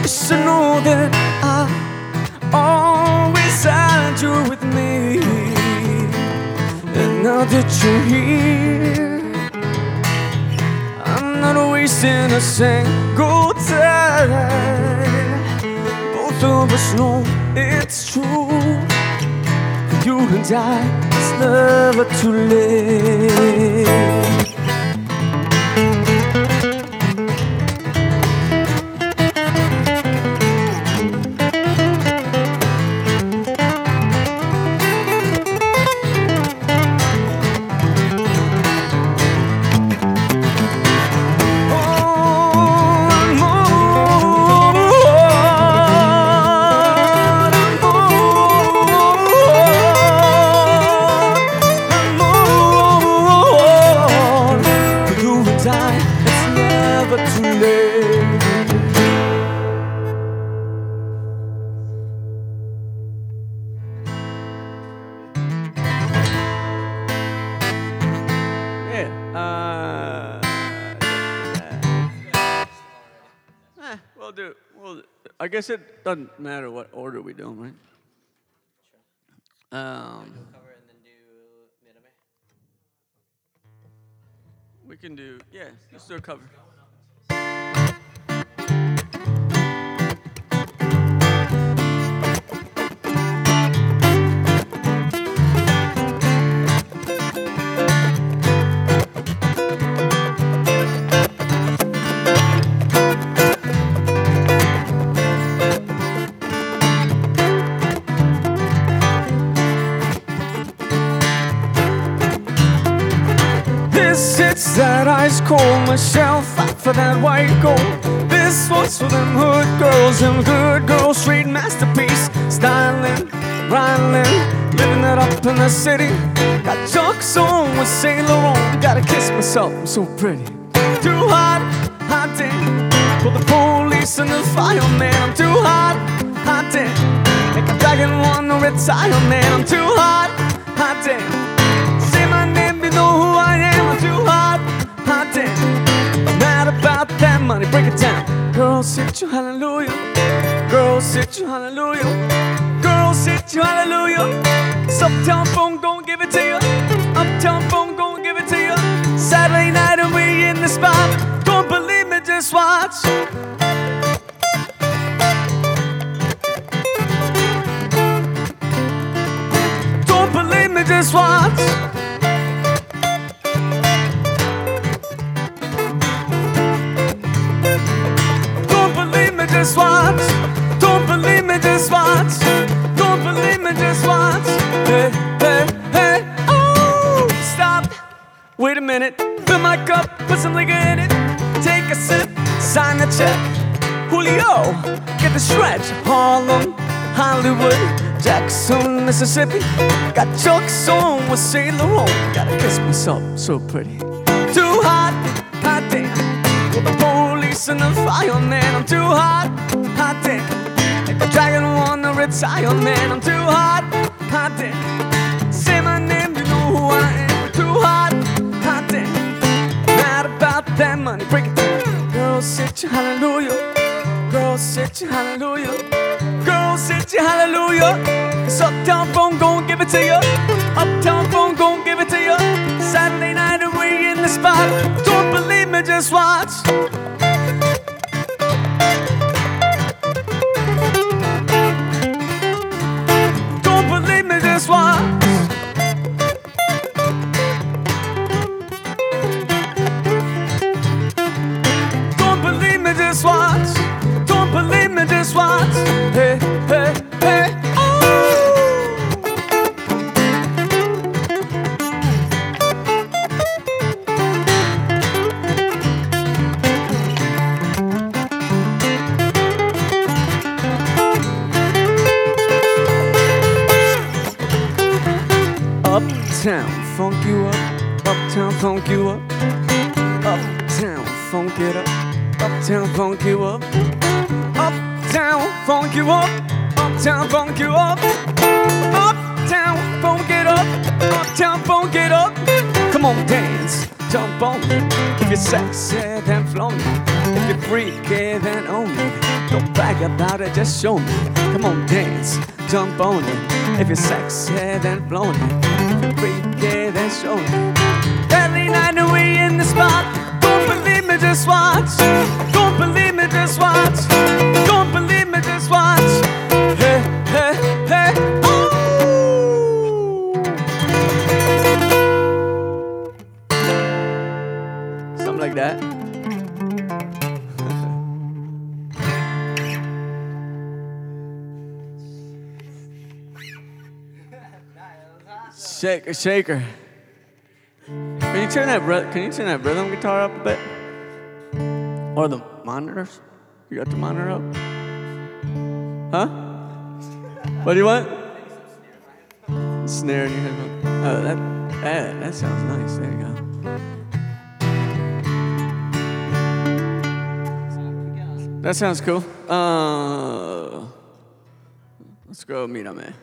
You should know that I always had you with me. And now that you're here, wasting a single time. Both of us know it's true. You and I, it's never too late. Guess it doesn't matter what order we do 'em, right? Um, we can do. Yeah, let's do a cover. Michelle Pfeiffer that white gold. This one's for them hood girls, and good girls, street masterpiece. Styling, riding, living it up in the city. Got jocks on with Saint Laurent. Gotta kiss myself, I'm so pretty. Too hot, hot damn. For the police and the fireman, I'm too hot, hot damn. Make a dragon wanna retire, man. I'm too hot, hot damn. Say my name, you know who I am. I'm too hot, hot damn. Mad about that money, break it down. Girl, sit you hallelujah. Girl, sit you hallelujah. Girl, sit you hallelujah. Uptown phone, gon' give it to you. Uptown phone, gon' give it to you. Saturday night and we in the spot. Don't believe me, just watch. Don't believe me, just watch. Just watch. Don't believe me, just watch. Don't believe me, just watch. Hey, hey, hey, oh, stop. Wait a minute. Fill my cup, put some liquor in it. Take a sip, sign the check. Julio, get the stretch. Harlem, Hollywood, Jackson, Mississippi. Got jokes on with Saint Laurent. Gotta kiss myself, so pretty. Too hot, hot damn. The the fireman, I'm too hot, hot damn. Like the dragon wanna retire, man. I'm too hot, hot damn. Say my name, you know who I am. Too hot, hot damn. Mad about that money, break it down. Girl, sit hallelujah. Girl, sit hallelujah. Girl, sit hallelujah. Cause uptown phone gon' give it to you. Uptown phone gon' give it to you. Saturday night we in the spot. Don't believe me, just watch. Believe me. Don't believe me, just watch. Don't believe me, just hey, hey. Funk you up. Uptown, funk it up. Uptown, funk you up. Uptown, funk you up. Uptown, funk you up. Uptown, funk it up. Uptown, funk it up. Come on, dance, jump on it. If you're sexy, then flown it. If you're freaky, then own it. Don't brag about it, just show me. Come on, dance, jump on it. If you're sexy, then flown it. If you're freaky, then show me. Just watch. Don't believe me, just watch. Don't believe me, just watch. Hey, hey, hey. Oh. Something like that. Shaker, shaker. Can you turn that can you turn that rhythm guitar up a bit? Or the monitors? You got the monitor up? Huh? What do you want? Snare in your headphone. Oh, that, that that sounds nice. There you go. That sounds cool. Uh, let's go meet him, man.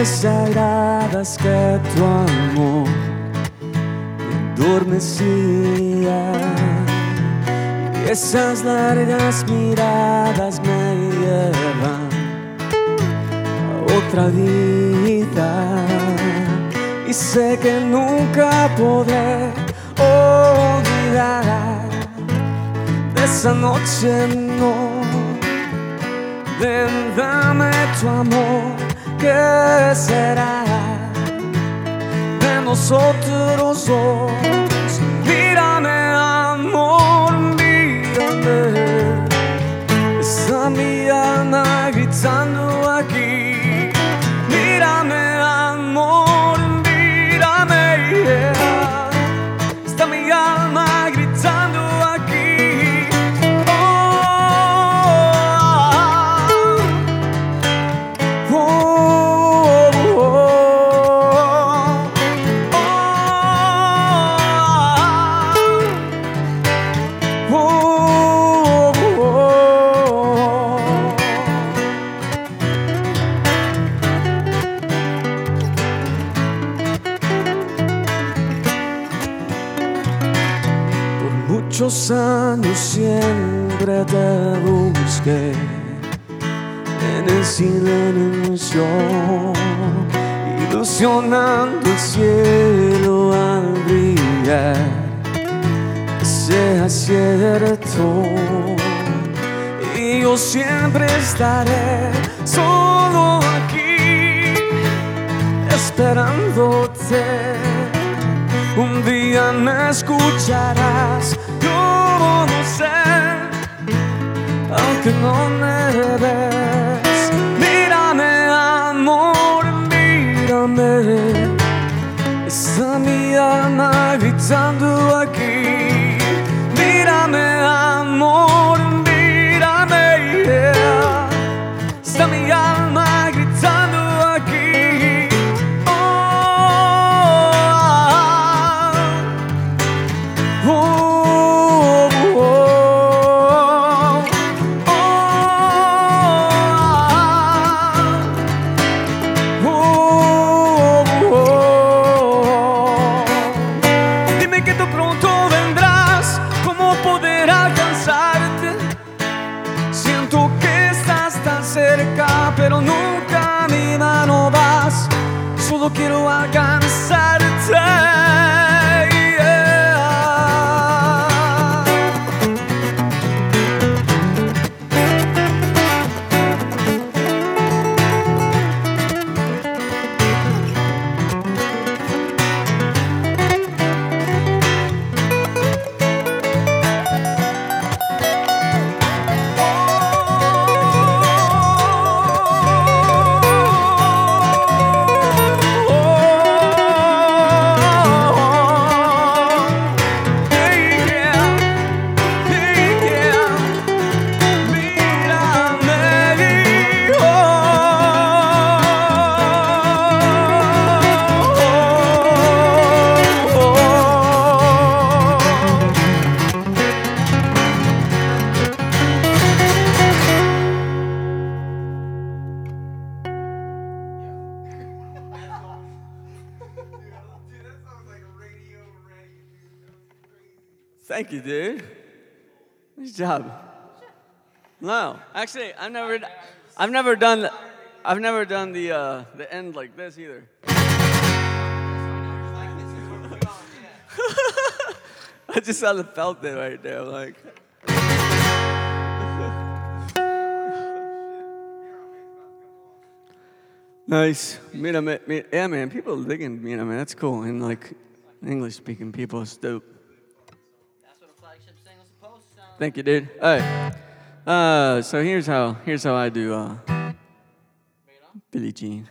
desagradas que tu amor me adormecía y esas largas miradas me llevan a otra vida. Y sé que nunca podré olvidar esa noche no. De dame tu amor. ¿Qué será de nosotros dos? Ilusionando el cielo al brillar. Sea cierto, y yo siempre estaré solo aquí, esperándote. Un día me escucharás, yo no sé, aunque no me ves. Actually, I've never, I've never done, the, I've never done the uh, the end like this either. I just saw the felt it right there, like. Nice. Mira, me, yeah, man. People are digging Mira, man. That's cool. And like English speaking people is dope.
That's what a flagship single's supposed to sound
Thank you, dude. Hey. Uh, so here's how here's how I do uh, Billie Jean.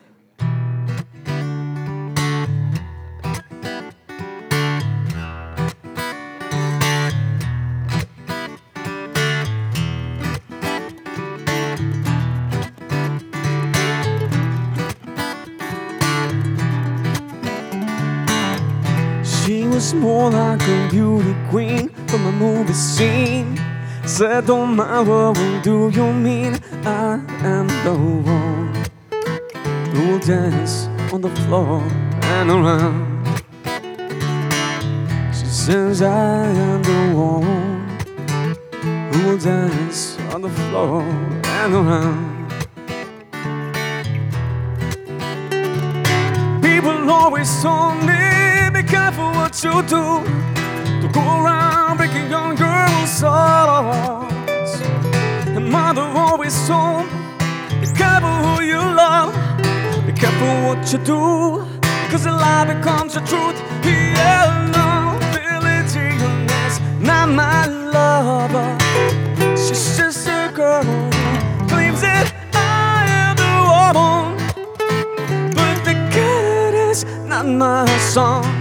She was more like a beauty queen from a movie scene. What do you mean? I am the one who will dance on the floor and around. She says, I am the one who will dance on the floor and around. People always told me, be careful what you do. You go around breaking young girls' hearts. The mother always told me, be careful who you love, be careful what you do, cause a lie becomes the truth. Yeah, no, Billie Jean is not my lover. She's just a girl who claims that I am the woman, but the cat is not my song.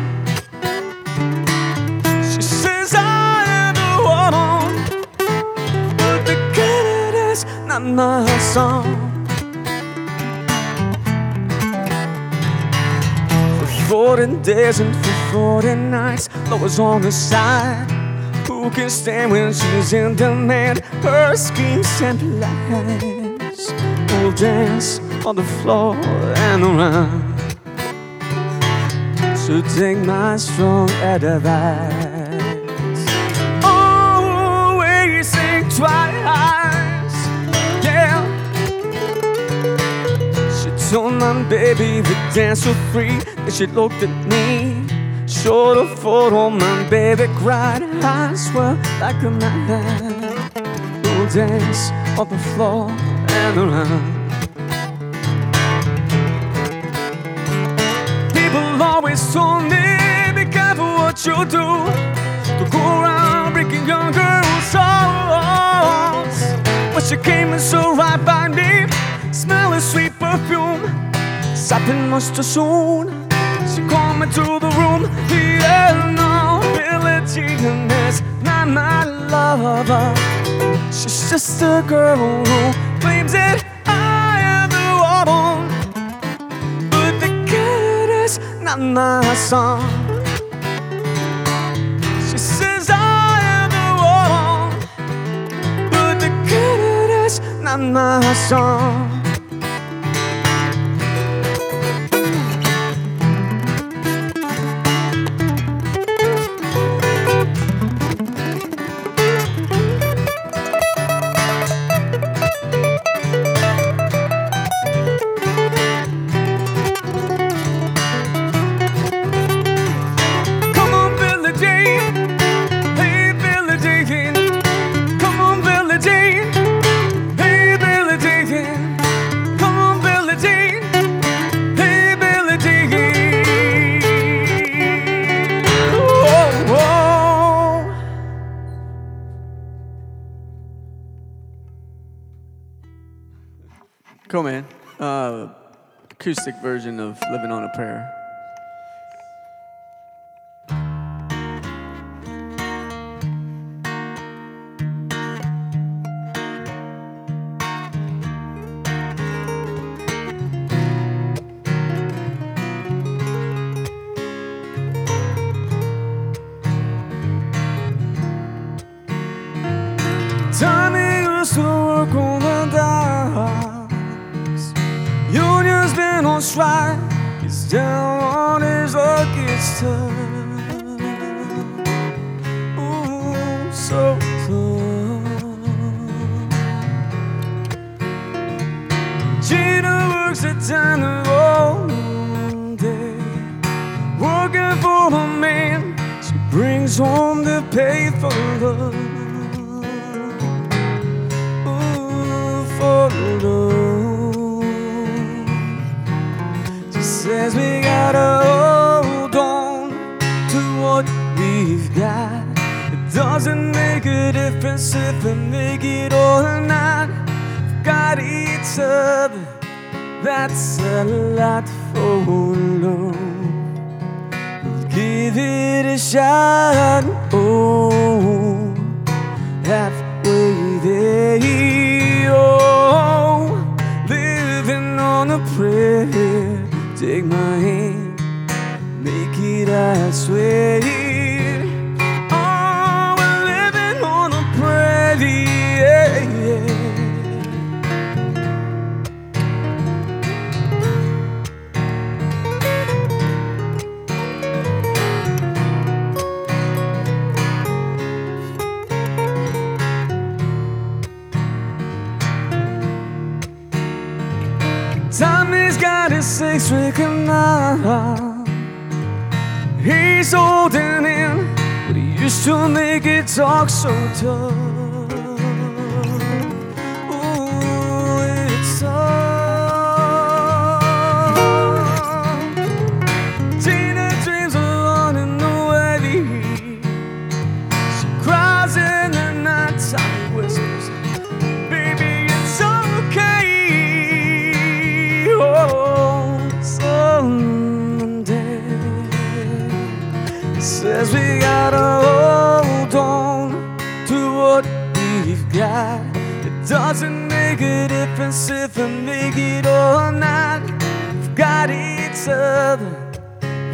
Is not my song. For 40 days and for 40 nights, love was on her side. Who can stand when she's in demand? Her schemes and lies will dance on the floor and around. So take my strong advice. Told my baby to dance for free. Then she looked at me, showed a photo. My baby cried. I swear like a man We'll dance on the floor and around. People always told me, be careful what you do. Don't go around breaking young girls' hearts. But she came and so right by me, smelling sweet perfume. Something must too soon. She called me to the room. Yeah, no, Billie Jean is not my lover. She's just a girl who claims that I am the woman. But the cat is not my song. She says I am the woman. But the cat is not my song.
Cool, man. Uh, acoustic version of Living on a Prayer.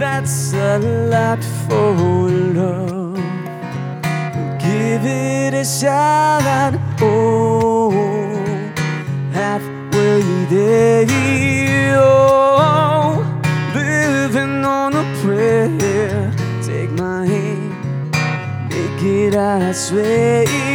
That's a lot for love. Give it a shot. Oh, halfway there. Oh, living on a prayer. Take my hand, make it, I swear.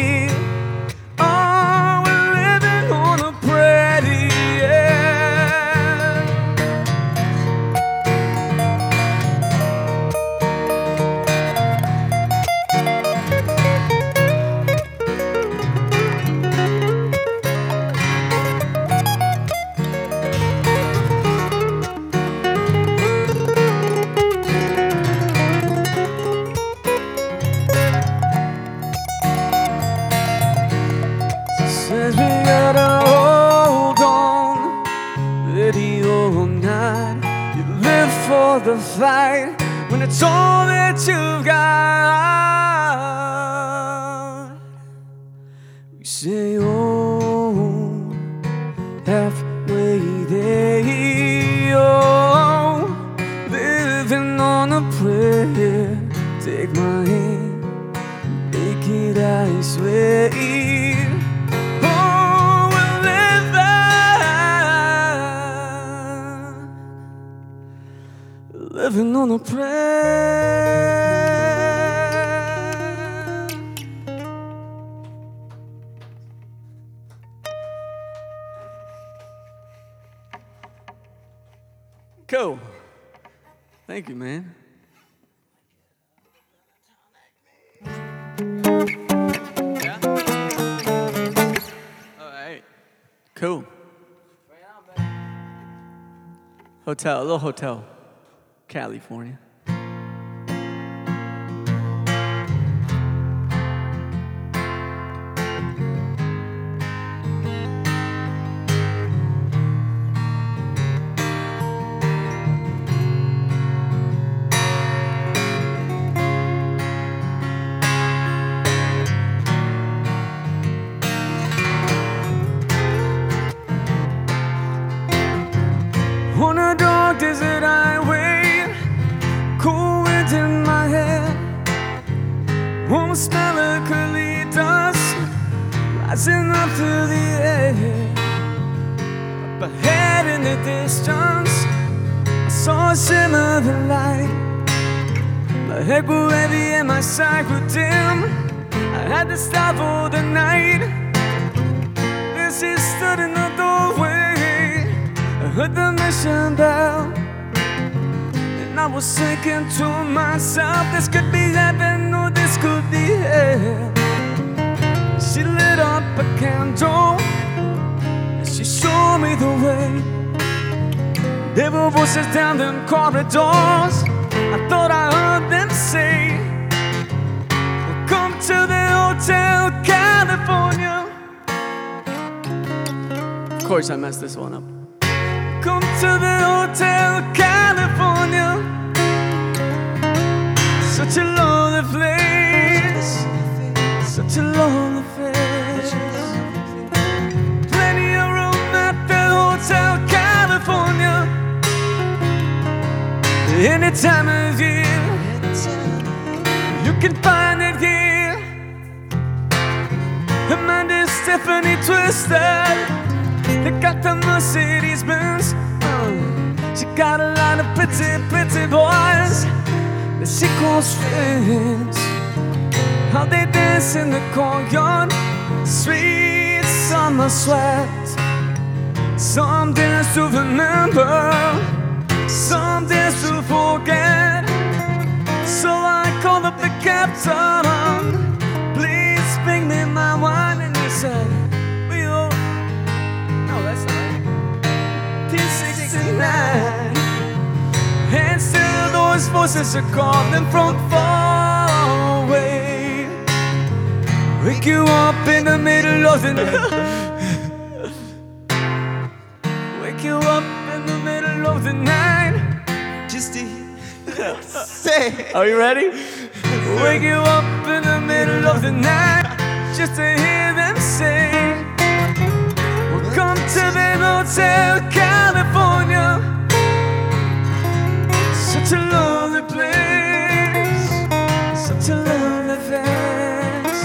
You, man. Yeah? All right. Cool. Hotel, a little hotel, California. Myself, this could be heaven or this could be hell. She lit up a candle and she showed me the way. There were voices down the corridors. I thought I heard them say, Welcome to the Hotel California. Of course, I messed this one up. Come to the Hotel California. Such a lonely place. Such a lonely place. Plenty of room at the Hotel California. Any time of year, you can find it here. Amanda Stephanie Twisted. They got the Mercedes Benz. Uh, she got a lot of pretty, pretty boys calls friends. How they dance in the courtyard, sweet summer sweat. Some dance to remember, some dance to forget. So I called up the captain. Please bring me my wine, and he said, "We all." No, that's not right. 1069. And still those voices are calling from far away. Wake you up in the middle of the night. Wake you up in the middle of the night. Just to say. Are you ready? Wake you up in the middle of the night. Just to hear them say. Welcome to the Hotel, California. Such a lovely place, such a.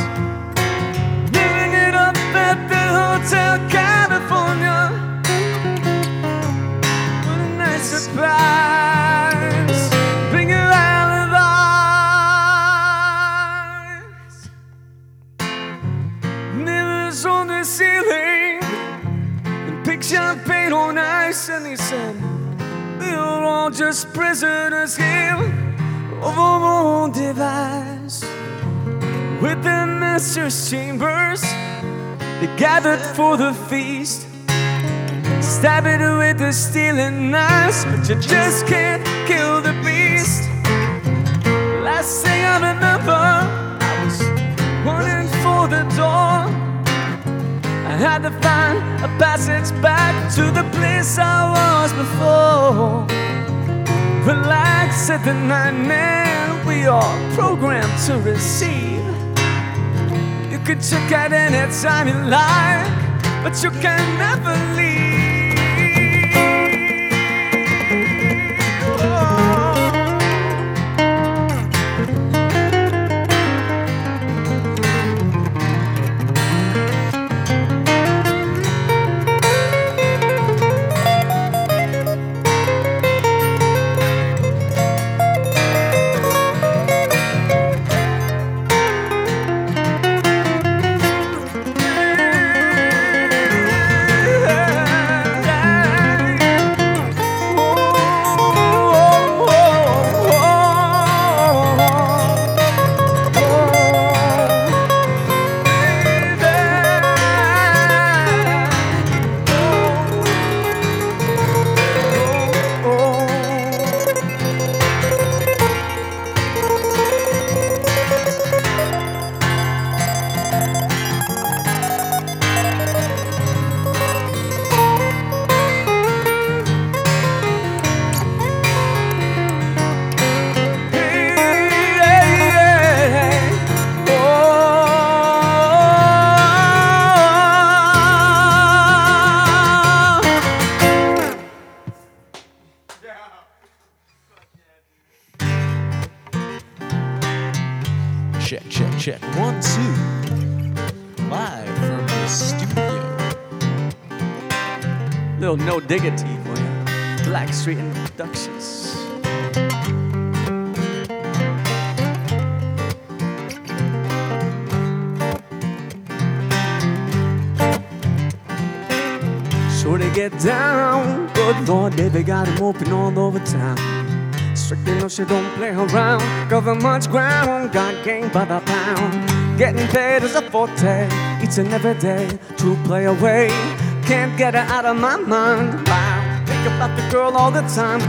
Living it up at the Hotel California. What a nice surprise. Bring on the ceiling and on ice. We are all just prisoners here of our own device. Within master's chambers, they gathered for the feast. Stab it with the stealing knives, but you just can't kill the beast. Last thing I remember, I was running for the door. I had to find a passage back to the place I was before. Relax, said the nightmare, we are programmed to receive. You could check out any time you like, but you can never leave. Play around. Cover much ground, got game by the pound. Getting paid is a forte, each and every day to play away. Can't get her out of my mind. Wow, think about the girl all the time.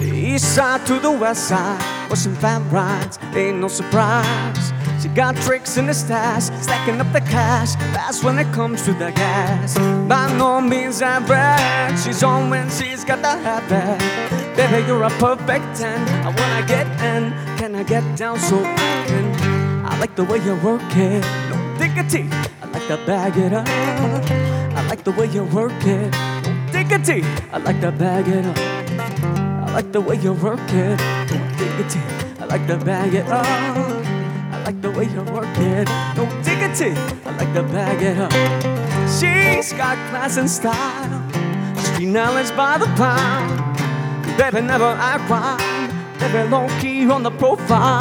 The east side to the west side, pushing fat rides, ain't no surprise. She got tricks in the stash, stacking up the cash, fast when it comes to the gas. By no means I brag, she's on when she's got the habit. Baby, you're a perfect 10. I wanna get in, can I get down so I can? I like the way you work it, no diggity. I like to bag it up. I like the way you work it, no diggity. I like to bag it up. I like the way you work it, no diggity. I like to bag it up. I like the way you work it, no diggity. I like to bag it up. She's got class and style, street knowledge by the pound. Baby, never act wild, baby, low key on the profile.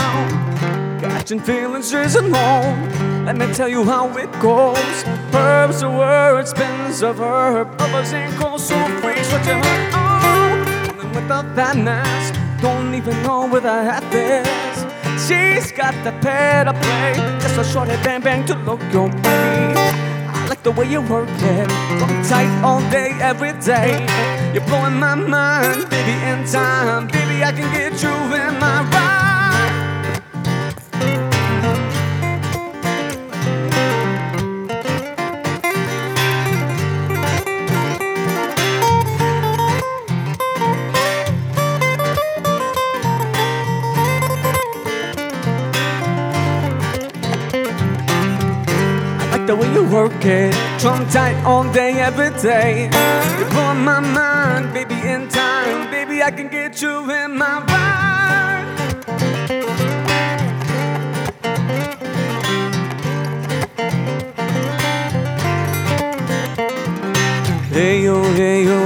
Catching feelings isn't home. Let me tell you how it goes. Herbs a word, spins a verb. Others ain't called so free, what you heard. Oh, woman with the fatness. Don't even know where the hat is. She's got the pair to play. Just a short head bang bang to look your way. I like the way you work it. From tight all day, every day. You're blowing my mind, baby. In time, baby, I can get you in my ride. Trump tight all day, every day. You're blowing my mind, baby, in time. Baby, I can get you in my ride. Hey yo, hey yo,